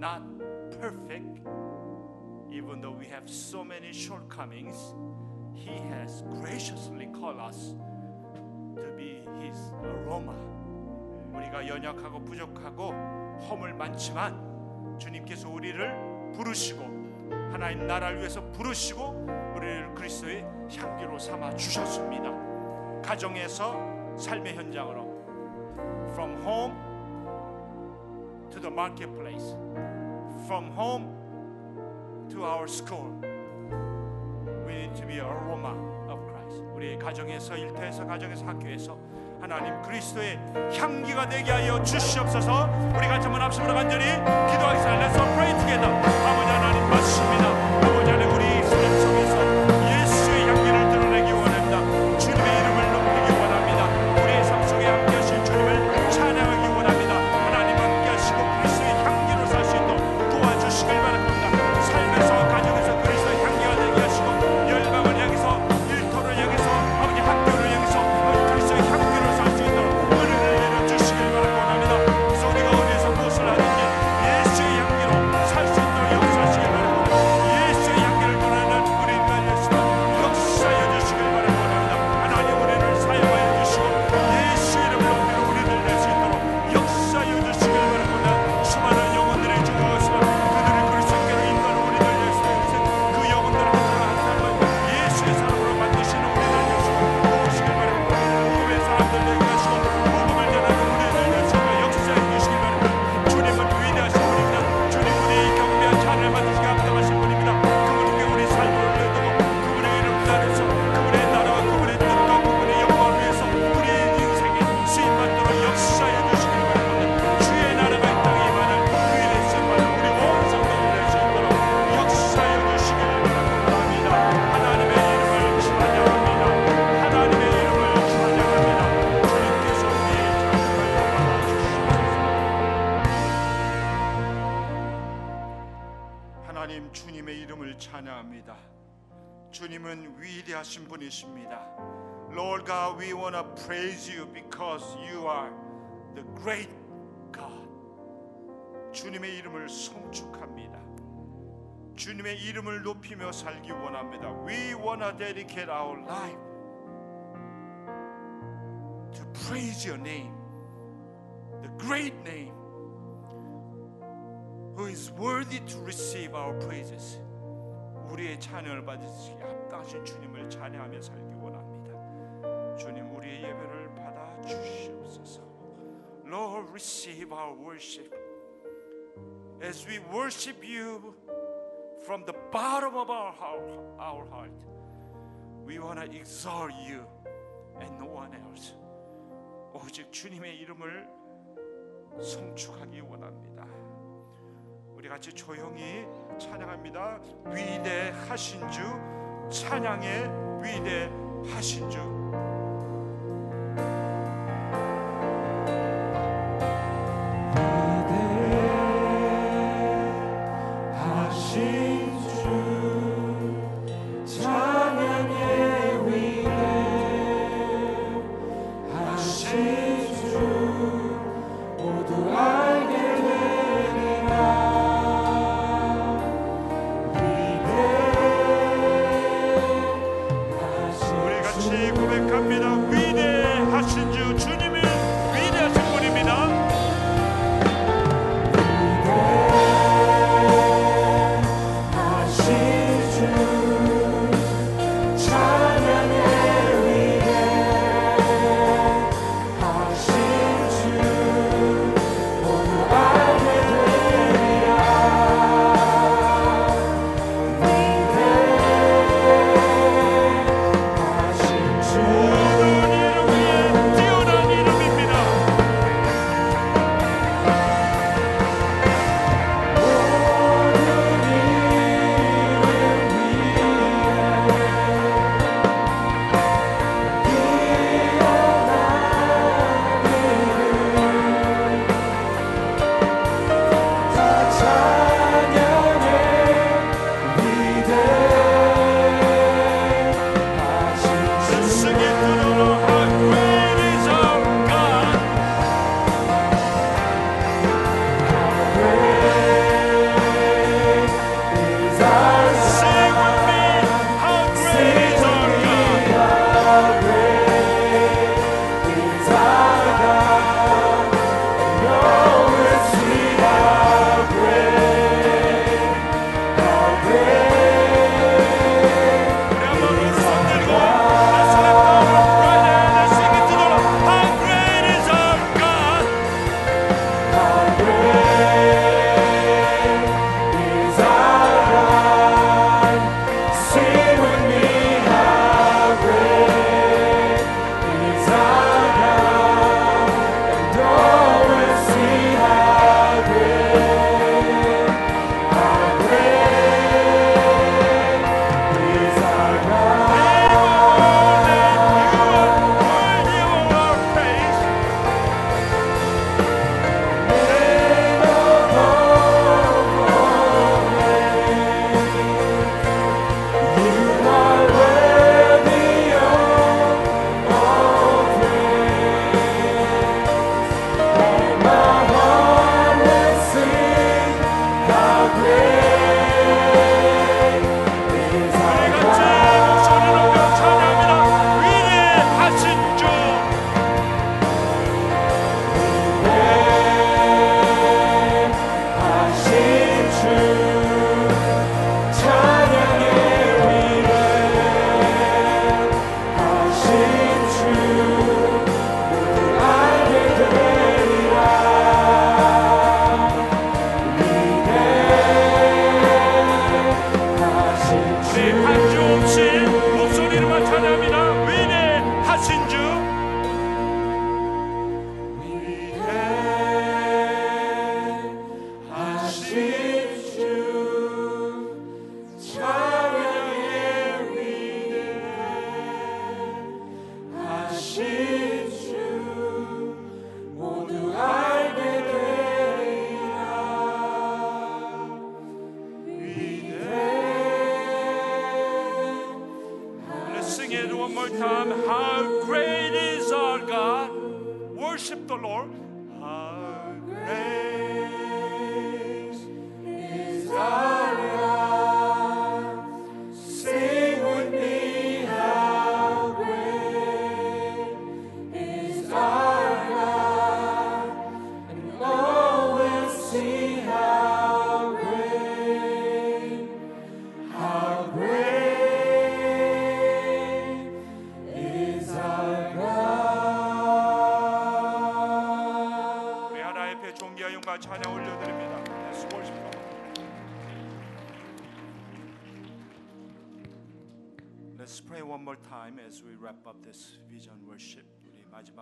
not perfect, even though we have so many shortcomings, He has graciously called us to be His aroma. 우리가 연약하고 부족하고 허물 많지만 주님께서 우리를 부르시고 하나님 나라를 위해서 부르시고 우리를 그리스도의 향기로 삼아 주셨습니다. 가정에서 삶의 현장으로 from home to the marketplace from home to our school. We need to be a aroma of Christ. 우리 가정에서 일터에서 가정에서 학교에서 하나님 그리스도의 향기가 되게 하여 주시옵소서. 우리 같이 한번 합심으로 간절히 기도하겠습니다. Let's pray together. 아버지 하나님 맞습니다. 아버지 하나님 우리 삶 속에서 praise you because you are the great God. 주님의 이름을 송축합니다. 주님의 이름을 높이며 살기 원합니다. We want to dedicate our life to praise your name, the great name who is worthy to receive our praises. 우리의 찬양을 받으시기 합당하신 주님을 찬양하며 살기 주시옵소서. Lord, receive our worship as we worship you from the bottom of our heart. Our heart. We want to exalt you and no one else. 오직 주님의 이름을 송축하기 원합니다. 우리 같이 조용히 찬양합니다. 위대하신 주 찬양의 위대하신 주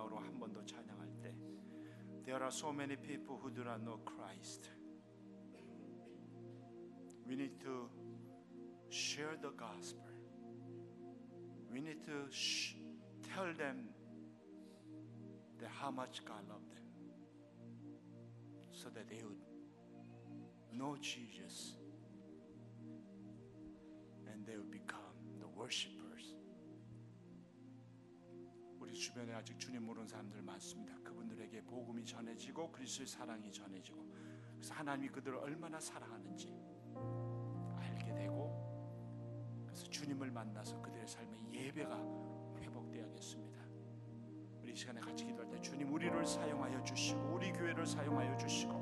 마지막으로 한 번 더 찬양할 때 There are so many people who do not know Christ. We need to share the gospel. We need to sh- tell them that how much God loved them so that they would know Jesus and they would become the worshipers. 주변에 아직 주님 모르는 사람들 많습니다. 그분들에게 복음이 전해지고 그리스도의 사랑이 전해지고 그래서 하나님이 그들을 얼마나 사랑하는지 알게 되고 그래서 주님을 만나서 그들의 삶의 예배가 회복되어야겠습니다. 우리 이 시간에 같이 기도할 때 주님 우리를 사용하여 주시고 우리 교회를 사용하여 주시고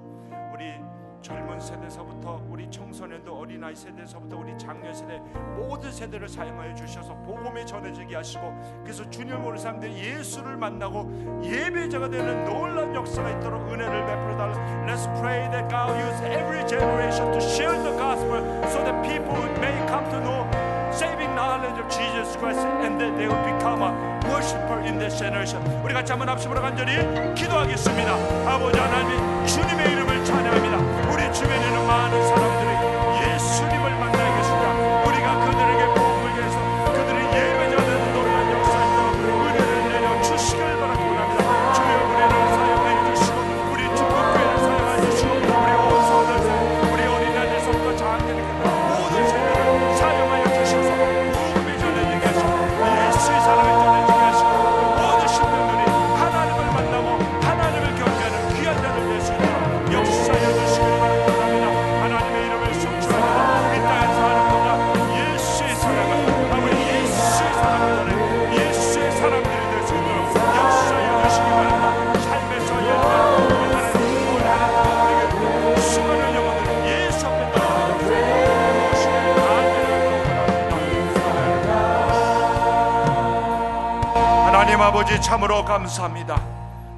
우리 젊은 세대서부터 우리 청소년도 어린아이 세대서부터 우리 장년 세대 모든 세대를 사용하여 주셔서 복음이 전해지게 하시고 그래서 주님을 모르는 사람들이 예수를 만나고 예배자가 되는 놀라운 역사가 있도록 은혜를 베풀어 달라. Let's pray that God use every generation to share the gospel so that people may come to know saving knowledge of Jesus Christ and that they will become a worshiper in this generation. 우리 같이 한번 합심으로 간절히 기도하겠습니다. 아버지 하나님 주님의 이름을 찬양합니다. 우리 주변에 있는 많은 사람 감사합니다.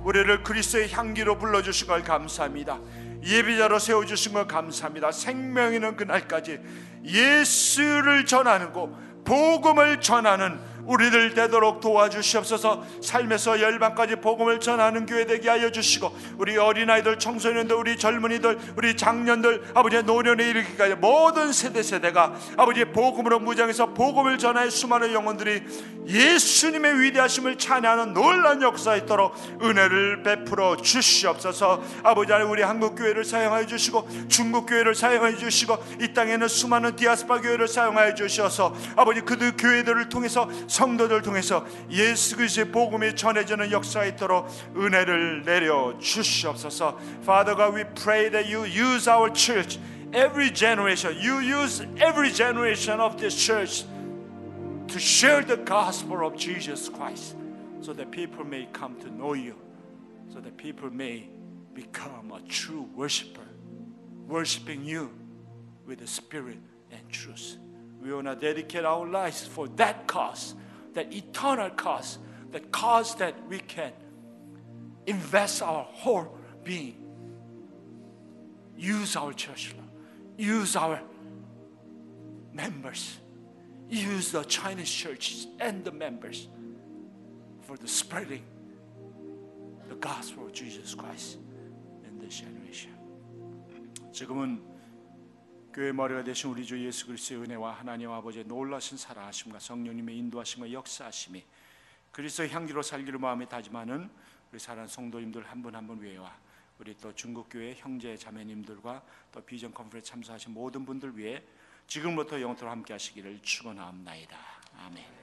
우리를 그리스도의 향기로 불러주신 걸 감사합니다. 예비자로 세워주신 걸 감사합니다. 생명 있는 그날까지 예수를 전하는 고 복음을 전하는 우리들 되도록 도와주시옵소서. 삶에서 열방까지 복음을 전하는 교회 되게 하여 주시고 우리 어린아이들 청소년들 우리 젊은이들 우리 장년들 아버지의 노년에 이르기까지 모든 세대 세대가 아버지의 복음으로 무장해서 복음을 전하여 수많은 영혼들이 예수님의 위대하심을 찬양하는 놀란 역사 있도록 은혜를 베풀어 주시옵소서. 아버지 하나님 우리 한국 교회를 사용하여 주시고 중국 교회를 사용하여 주시고 이 땅에는 수많은 디아스파 교회를 사용하여 주셔서 아버지 그들 교회들을 통해서 성도들 통해서 예수 그리스도의 복음이 전해지는 역사가 있도록 은혜를 내려 주시옵소서. Father God, we pray that you use our church, every generation. You use every generation of this church to share the gospel of Jesus Christ, so that people may come to know you, so that people may become a true worshiper, worshiping you with the spirit and truth. We want to dedicate our lives for that cause, that eternal cause, that cause that we can invest our whole being. Use our church, Lord. use our members, use the Chinese churches and the members for the spreading the gospel of Jesus Christ in this generation. 지금은 교회 머리가 되신 우리 주 예수 그리스도의 은혜와 하나님 아버지의 놀라신 사랑하심과 성령님의 인도하심과 역사하심이 그리스도의 향기로 살기로 마음에 다짐하는 우리 사랑하는 성도님들 한 분 한분 위해와 우리 또 중국 교회 형제 자매님들과 또 비전 컨퍼런스 참석하신 모든 분들 위해 지금부터 영토로 함께 하시기를 축원하옵나이다. 아멘.